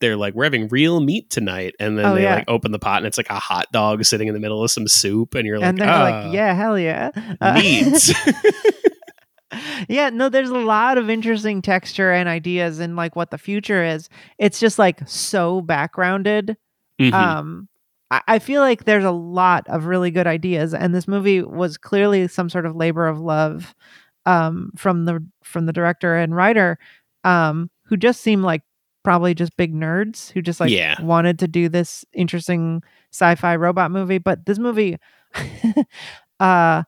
they're like, we're having real meat tonight, and then Oh, they yeah. like open the pot, and it's like a hot dog sitting in the middle of some soup, and you're like, and they're "Ah, like, yeah, hell yeah. Uh, meat. yeah no there's a lot of interesting texture and ideas in like what the future is it's just like so backgrounded Mhm. um I, I feel like there's a lot of really good ideas and this movie was clearly some sort of labor of love um from the from the director and writer um who just seem like probably just big nerds who just like Yeah. wanted to do this interesting sci-fi robot movie but this movie uh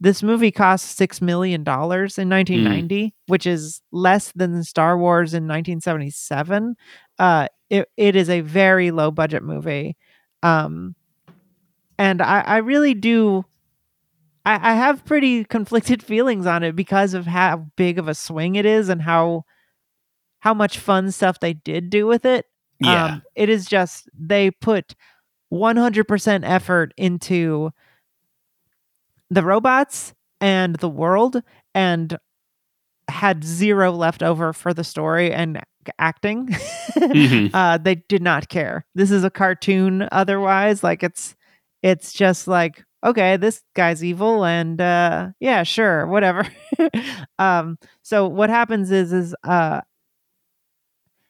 this movie cost six million dollars in 1990 which is less than star wars in 1977 uh it, it is a very low budget movie um and i i really do I, I have pretty conflicted feelings on it because of how big of a swing it is and how how much fun stuff they did do with it yeah. um, it is just they put 100% effort into the robots and the world and had zero left over for the story and acting. Mhm. uh, they did not care. This is a cartoon otherwise. Like it's it's just like, okay, this guy's evil and uh yeah, sure, whatever. um so what happens is is uh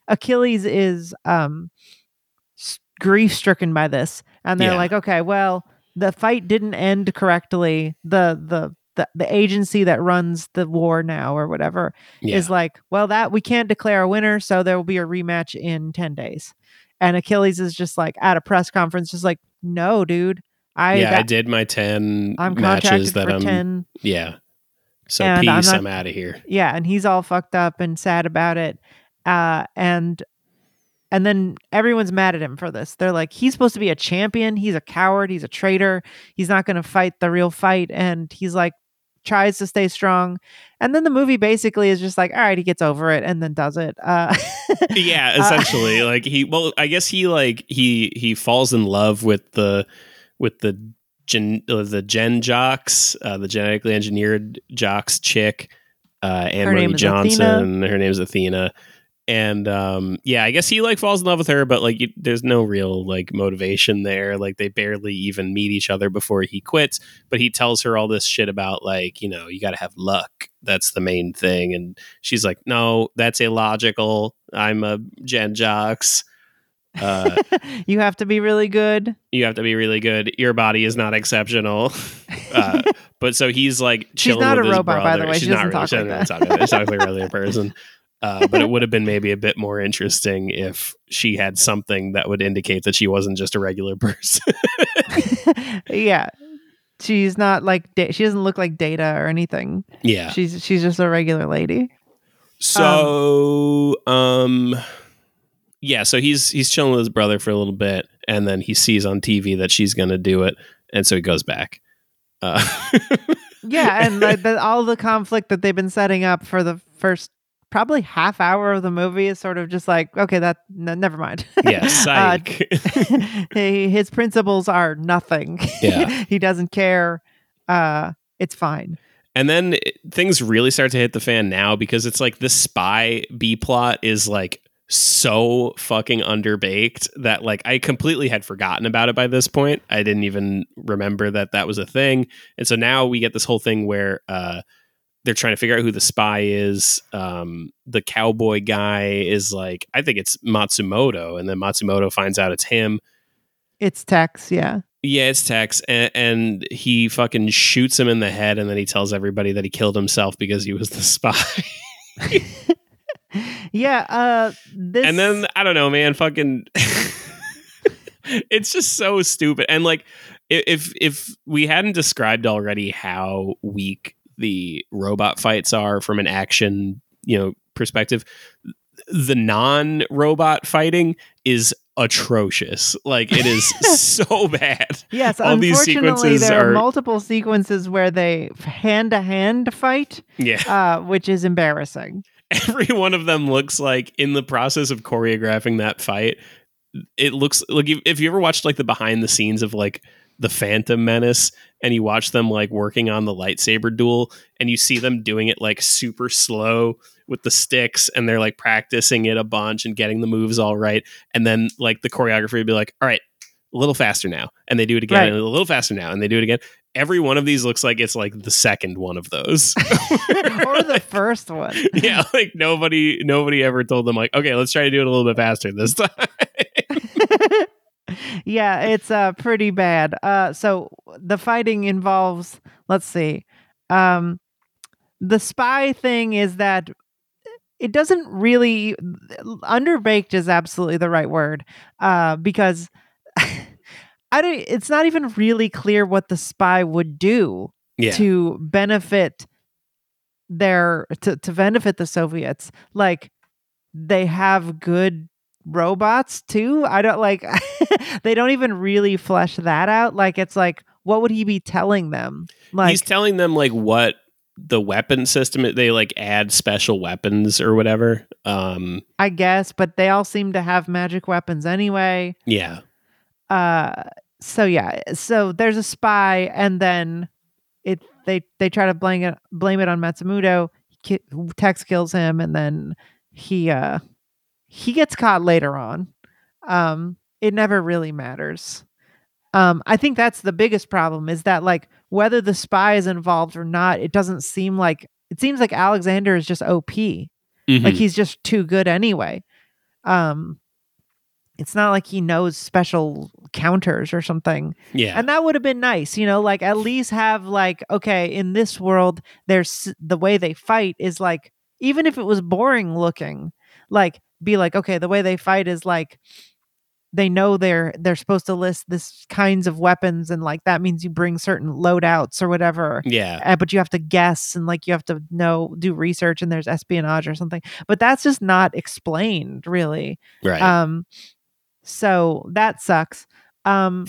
Achilles is um grief stricken by this and they're Yeah. like okay well the fight didn't end correctly the the the, the agency that runs the war now or whatever yeah. is like well that we can't declare a winner so there will be a rematch in 10 days and achilles is just like at a press conference just like no dude i yeah, I did my 10 i'm matches that I'm 10 yeah. So I'm peace, not- I'm, out of here. yeah and he's all fucked up and sad about it. Uh and and then everyone's mad at him for this. They're like he's supposed to be a champion. He's a coward. He's a traitor. He's not going to fight the real fight. And he's like tries to stay strong. And then the movie basically is just like all right he gets over it and then does it. Uh Yeah, Uh, essentially. like he well, I guess he like he he falls in love with the with the gen uh, the gen jocks, uh, the genetically engineered jocks chick, uh Anne name Marie is Johnson. Her name's Athena. And um yeah, I guess he like falls in love with her, but like you, there's no real like motivation there. Like they barely even meet each other before he quits. But he tells her all this shit about like you know you got to have luck. That's the main thing. And she's like, no, that's illogical. I'm a Gen Jocks. Uh, you have to be really good you have to be really good. Your body is not exceptional. Uh, but so he's like She's not with a his robot, by the way. She's She not really. talk She like that. talk like that. She a person. Uh, but it would have been maybe a bit more interesting if she had something that would indicate that she wasn't just a regular person. yeah she's not like she doesn't look like data or anything yeah. she's she's just a regular lady So, um, yeah, so he's he's chilling with his brother for a little bit, and then he sees on TV that she's gonna do it, and so he goes back. Uh, Yeah, and like the, all the conflict that they've been setting up for the first probably half hour of the movie is sort of just like, okay, that n- never mind. yeah, Uh, psych. he, his principles are nothing. Yeah. he doesn't care. Uh, it's fine. And then it- things really start to hit the fan now because it's like the spy B plot is like so fucking underbaked that like I completely had forgotten about it by this point. I didn't even remember that that was a thing. And so now we get this whole thing where uh they're trying to figure out who the spy is. Um the cowboy guy is like I think it's Matsumoto and then Matsumoto finds out it's him. It's Tex, yeah. Yeah, it's Tex, and, and he fucking shoots him in the head, and then he tells everybody that he killed himself because he was the spy. Yeah, uh this and then I don't know, man, fucking, it's just so stupid. And like, if if we hadn't described already how weak the robot fights are from an action, you know, perspective, the non-robot fighting is atrocious. Like, it is so bad. Yes, all these unfortunately, sequences there are are- multiple sequences where they hand to hand fight, Yeah. uh, which is embarrassing. every one of them looks like in the process of choreographing that fight it looks like if- if you ever watched like the behind the scenes of like the phantom menace and you watch them like working on the lightsaber duel and you see them doing it like super slow with the sticks and they're like practicing it a bunch and getting the moves all right and then like the choreographer would be like all right a little faster now and they do it again Right. and a little faster now and they do it again every one of these looks like it's like the second one of those or the first one. yeah, like nobody nobody ever told them like, okay, let's try to do it a little bit faster this time. yeah, it's uh pretty bad. Uh so the fighting involves let's see. Um the spy thing is that it doesn't really underbaked is absolutely the right word. Uh because I don't it's not even really clear what the spy would do yeah. to benefit their to, to benefit the Soviets. Like they have good robots too. I don't like they don't even really flesh that out. Like it's like what would he be telling them? Like He's telling them like what the weapon system they like add special weapons or whatever. Um I guess, but they all seem to have magic weapons anyway. yeah. Uh so yeah so there's a spy and then it they they try to blame it blame it on Matsumoto. Ki- Tex kills him and then he uh he gets caught later on. Um it never really matters. Um i think that's the biggest problem is that like whether the spy is involved or not it doesn't seem like it seems like alexander is just op Mhm. like he's just too good anyway. Um it's not like he knows special counters or something yeah. and that would have been nice you know like at least have like okay in this world there's the way they fight is like even if it was boring looking like be like okay the way they fight is like they know they're they're supposed to list this kinds of weapons and like that means you bring certain loadouts or whatever yeah. uh, but you have to guess and like you have to know do research and there's espionage or something but that's just not explained really Right. um so that sucks um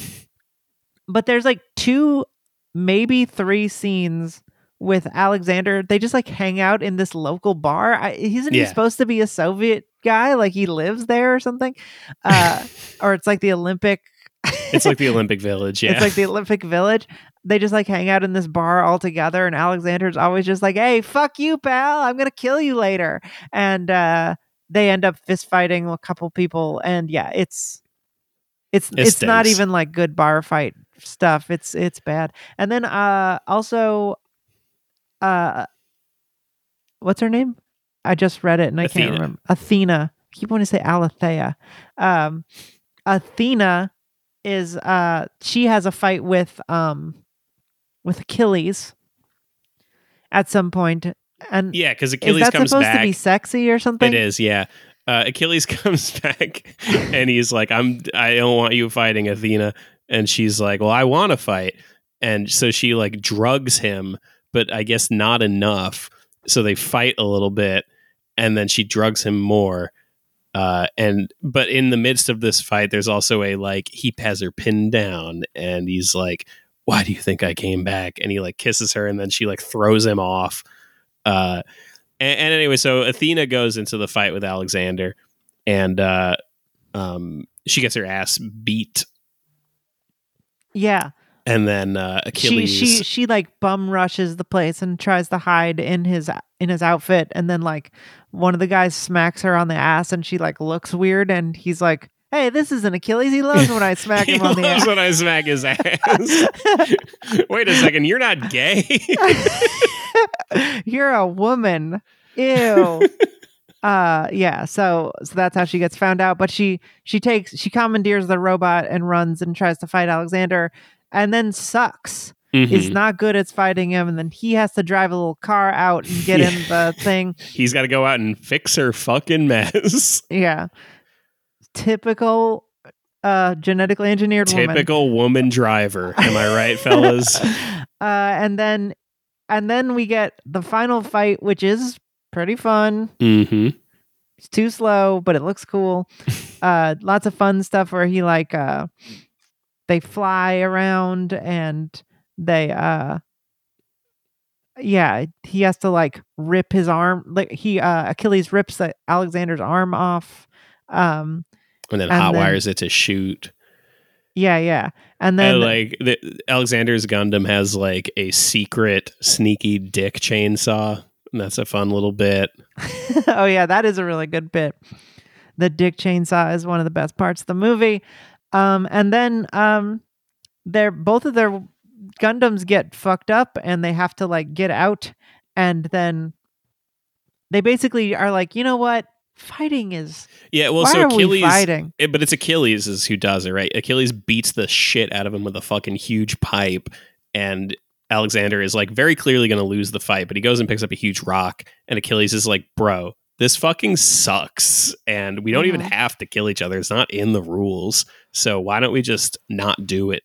but there's like two maybe three scenes with alexander they just like hang out in this local bar I, isn't he supposed to be a soviet guy like he lives there or something uh or it's like the olympic it's like the Olympic Village, yeah. it's like the Olympic Village. They just like hang out in this bar all together, and Alexander's always just like, "Hey, fuck you, pal! I'm gonna kill you later." And uh, they end up fist fighting a couple people, and yeah, it's it's It it's not even like good bar fight stuff. It's it's bad. And then uh, also, uh, what's her name? I just read it and I Athena. can't remember. Athena. I keep wanting to say Alethea. Um, Athena is uh she has a fight with um with Achilles at some point and yeah, because Achilles is that comes supposed back. to be sexy or something? It is, yeah. Uh, Achilles comes back and he's like, "I'm. I don't want you fighting Athena." And she's like, "Well, I want to fight." And so she like drugs him, but I guess not enough. So they fight a little bit, and then she drugs him more, Uh, and but in the midst of this fight, there's also a like he has her pinned down, and he's like, "Why do you think I came back?" And he like kisses her, and then she like throws him off. Uh, and, and anyway, so Athena goes into the fight with Alexander, and uh, um, she gets her ass beat, Yeah. and then uh, She Achilles. she she like bum rushes the place and tries to hide in his in his outfit and then like one of the guys smacks her on the ass and she like looks weird and he's like, "Hey, this isn't Achilles. He loves when I smack him on the loves ass." when I smack his ass. Wait a second, you're not gay. You're a woman. Ew. uh yeah, so so that's how she gets found out, but she she takes she commandeers the robot and runs and tries to fight Alexander and then sucks. Is Mhm. not good at fighting him and then he has to drive a little car out and get in the thing. He's got to go out and fix her fucking mess. Yeah. Typical uh genetically engineered woman. Typical woman driver. Am I right, fellas? uh and then and then we get the final fight which is pretty fun. mm-hmm. It's too slow, but it looks cool. uh lots of fun stuff where he like uh they fly around and they uh yeah, he has to like rip his arm like he uh Achilles rips the, Alexander's arm off. Um And then And hot then- wires it to shoot. yeah, yeah. And then And like the, Alexander's Gundam has like a secret sneaky dick chainsaw. And that's a fun little bit. oh yeah, that is a really good bit. The dick chainsaw is one of the best parts of the movie. Um, and then um, they're both of their Gundams get fucked up, and they have to like get out, and then they basically are like, you know what, fighting is Yeah, well, why so Achilles, fighting? it- but it's Achilles is who does it, right? Achilles beats the shit out of him with a fucking huge pipe, and Alexander is like very clearly going to lose the fight, but he goes and picks up a huge rock, and Achilles is like, "Bro, this fucking sucks, and we don't even Mhm. have to kill each other. It's not in the rules, so why don't we just not do it?"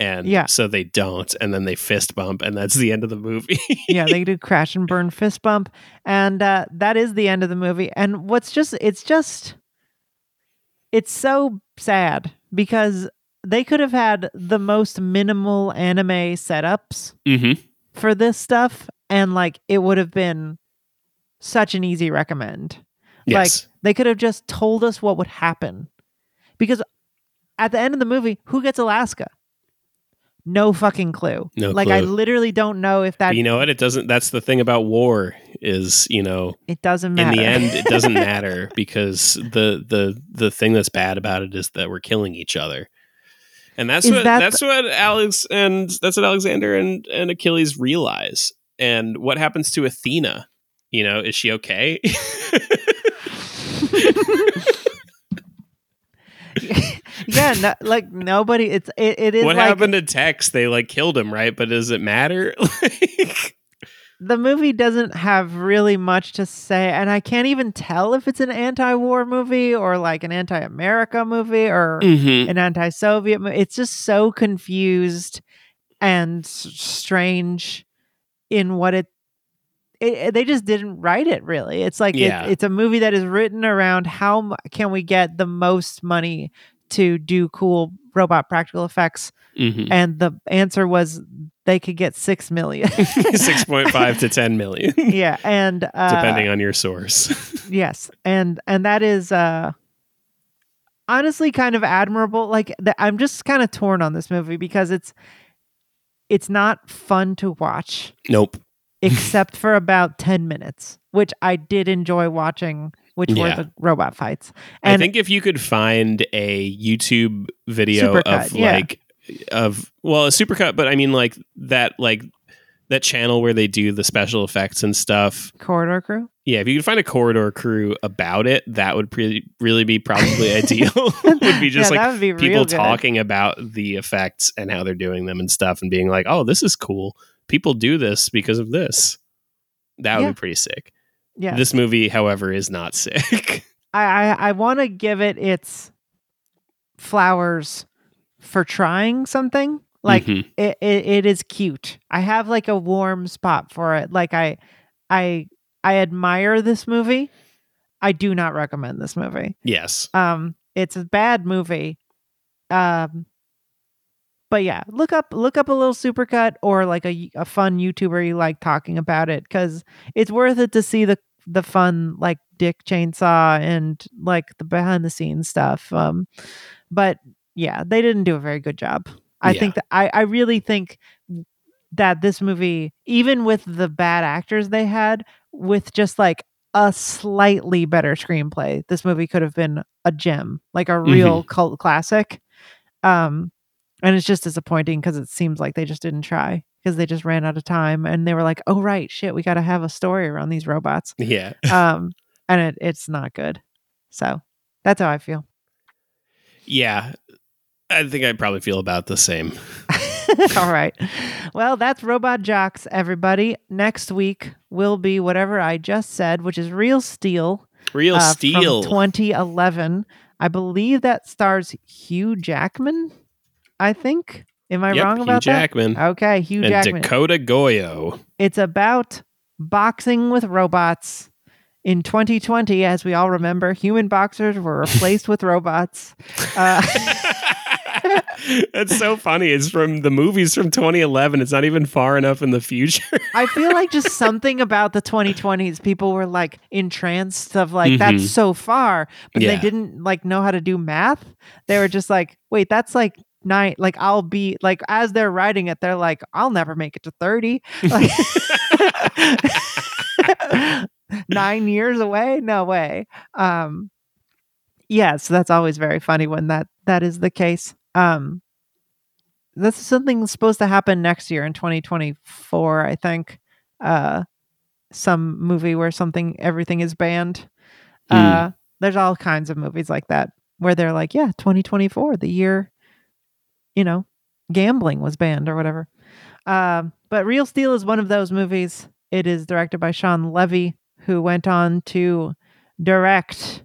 And Yeah. so they don't, and then they fist bump, and that's the end of the movie. yeah, they do crash and burn fist bump, and uh, that is the end of the movie. And what's just, it's just, it's so sad because they could have had the most minimal anime setups mm-hmm. for this stuff, and like it would have been such an easy recommend. Yes. They could have just told us what would happen, because at the end of the movie, who gets Alaska? No fucking clue. No like I literally don't know if that But you know what? It doesn't. That's the thing about war is you know it doesn't matter. in the end it doesn't matter because the the the thing that's bad about it is that we're killing each other and that's Is what that that's what alex and that's what alexander and and achilles realize and what happens to athena you know is she okay yeah, no, like nobody. It's it, it is what like happened to tex they like killed him right but does it matter like the movie doesn't have really much to say, and I can't even tell if it's an anti-war movie or like an anti-America movie or Mhm. an anti-Soviet movie. It's just so confused and strange in what it. It, they just didn't write it really. It's like it- it's a movie that is written around how mu- can we get the most money to do cool robot practical effects, Mhm. and the answer was they could get six million. 6.5 to 10 million yeah, and uh, depending on your source yes and and that is uh honestly kind of admirable like th- i'm just kind of torn on this movie because it's it's not fun to watch nope except for about 10 minutes which i did enjoy watching which Yeah. were the robot fights I think if you could find a YouTube video Supercut, of yeah. like of well a supercut, but I mean like that like that channel where they do the special effects and stuff. corridor crew Yeah, if you could find a corridor crew about it, that would pre- really be probably ideal. would be just yeah, like would be people talking about the effects and how they're doing them and stuff, and being like, "Oh, this is cool. People do this because of this." That would Yeah. be pretty sick. Yeah This movie, however, is not sick. i i, I want to give it its flowers for trying something like Mhm. it, it it is cute. I have like a warm spot for it. Like I I I admire this movie. I do not recommend this movie. Yes. Um, it's a bad movie. Um, but yeah, look up look up a little supercut or like a a fun YouTuber you like talking about it because it's worth it to see the the fun like Dick Chainsaw and like the behind the scenes stuff. Um, but yeah, they didn't do a very good job. I Yeah. think that I I really think that this movie, even with the bad actors they had, with just like a slightly better screenplay, this movie could have been a gem, like a real cult classic. Um, and it's just disappointing because it seems like they just didn't try because they just ran out of time and they were like, "Oh right, shit, we got to have a story around these robots." Yeah. Um, and it it's not good. So that's how I feel. Yeah. I think I probably feel about the same. All right. Well, that's Robot Jox, everybody. Next week will be whatever I just said, which is Real Steel. Real uh, Steel. From 2011. I believe that stars Hugh Jackman, I think. Am I Yep, wrong Hugh about Jackman. that? Okay, Hugh and Jackman. Dakota Goyo. it's about boxing with robots. In 2020, as we all remember, human boxers were replaced with robots. Uh, That's so funny. It's from the movies from 2011. It's not even far enough in the future. I feel like just something about the 2020s, people were like entranced of like, Mhm. that's so far, but they didn't like know how to do math. They were just like, wait, that's like nine. Like, I'll be like, as they're writing it, they're like, I'll never make it to 30. Like, nine years away? No way. Um, yeah, so that's always very funny when that that is the case. Um, that's something supposed to happen next year in 2024, I think. Uh, some movie where something everything is banned. Hmm. Uh, there's all kinds of movies like that where they're like, yeah, 2024, the year, you know, gambling was banned or whatever. Um, but Real Steel is one of those movies. It is directed by Shawn Levy, who went on to direct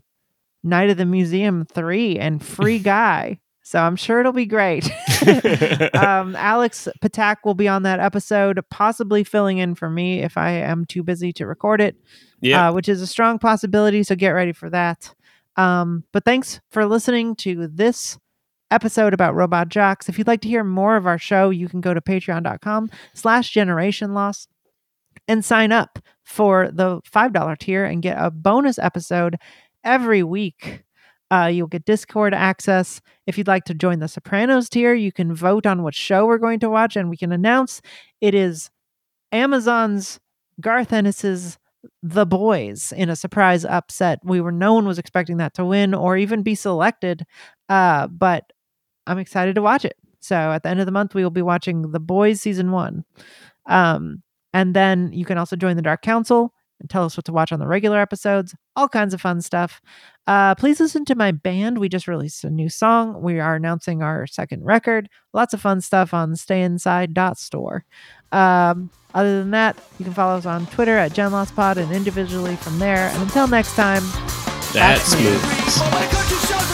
Night of the Museum 3 and Free Guy. So I'm sure it'll be great. um, Alex Patak will be on that episode, possibly filling in for me if I am too busy to record it, yeah. uh, which is a strong possibility. So get ready for that. Um, but thanks for listening to this episode about robot jox. If you'd like to hear more of our show, you can go to patreon.com slash generation loss and sign up for the $5 tier and get a bonus episode every week. Uh, you'll get Discord access. If you'd like to join the Sopranos tier, you can vote on what show we're going to watch, and we can announce it is Amazon's Garth Ennis's The Boys in a surprise upset. We were no one was expecting that to win or even be selected, uh, but I'm excited to watch it. So at the end of the month, we will be watching The Boys season one. Um, and then you can also join the Dark Council and tell us what to watch on the regular episodes, all kinds of fun stuff. Uh, please listen to my band. We just released a new song. We are announcing our second record. Lots of fun stuff on stayinside.store. Um, other than that, you can follow us on Twitter at GenLossPod and individually from there. And until next time, That's that's me. movies.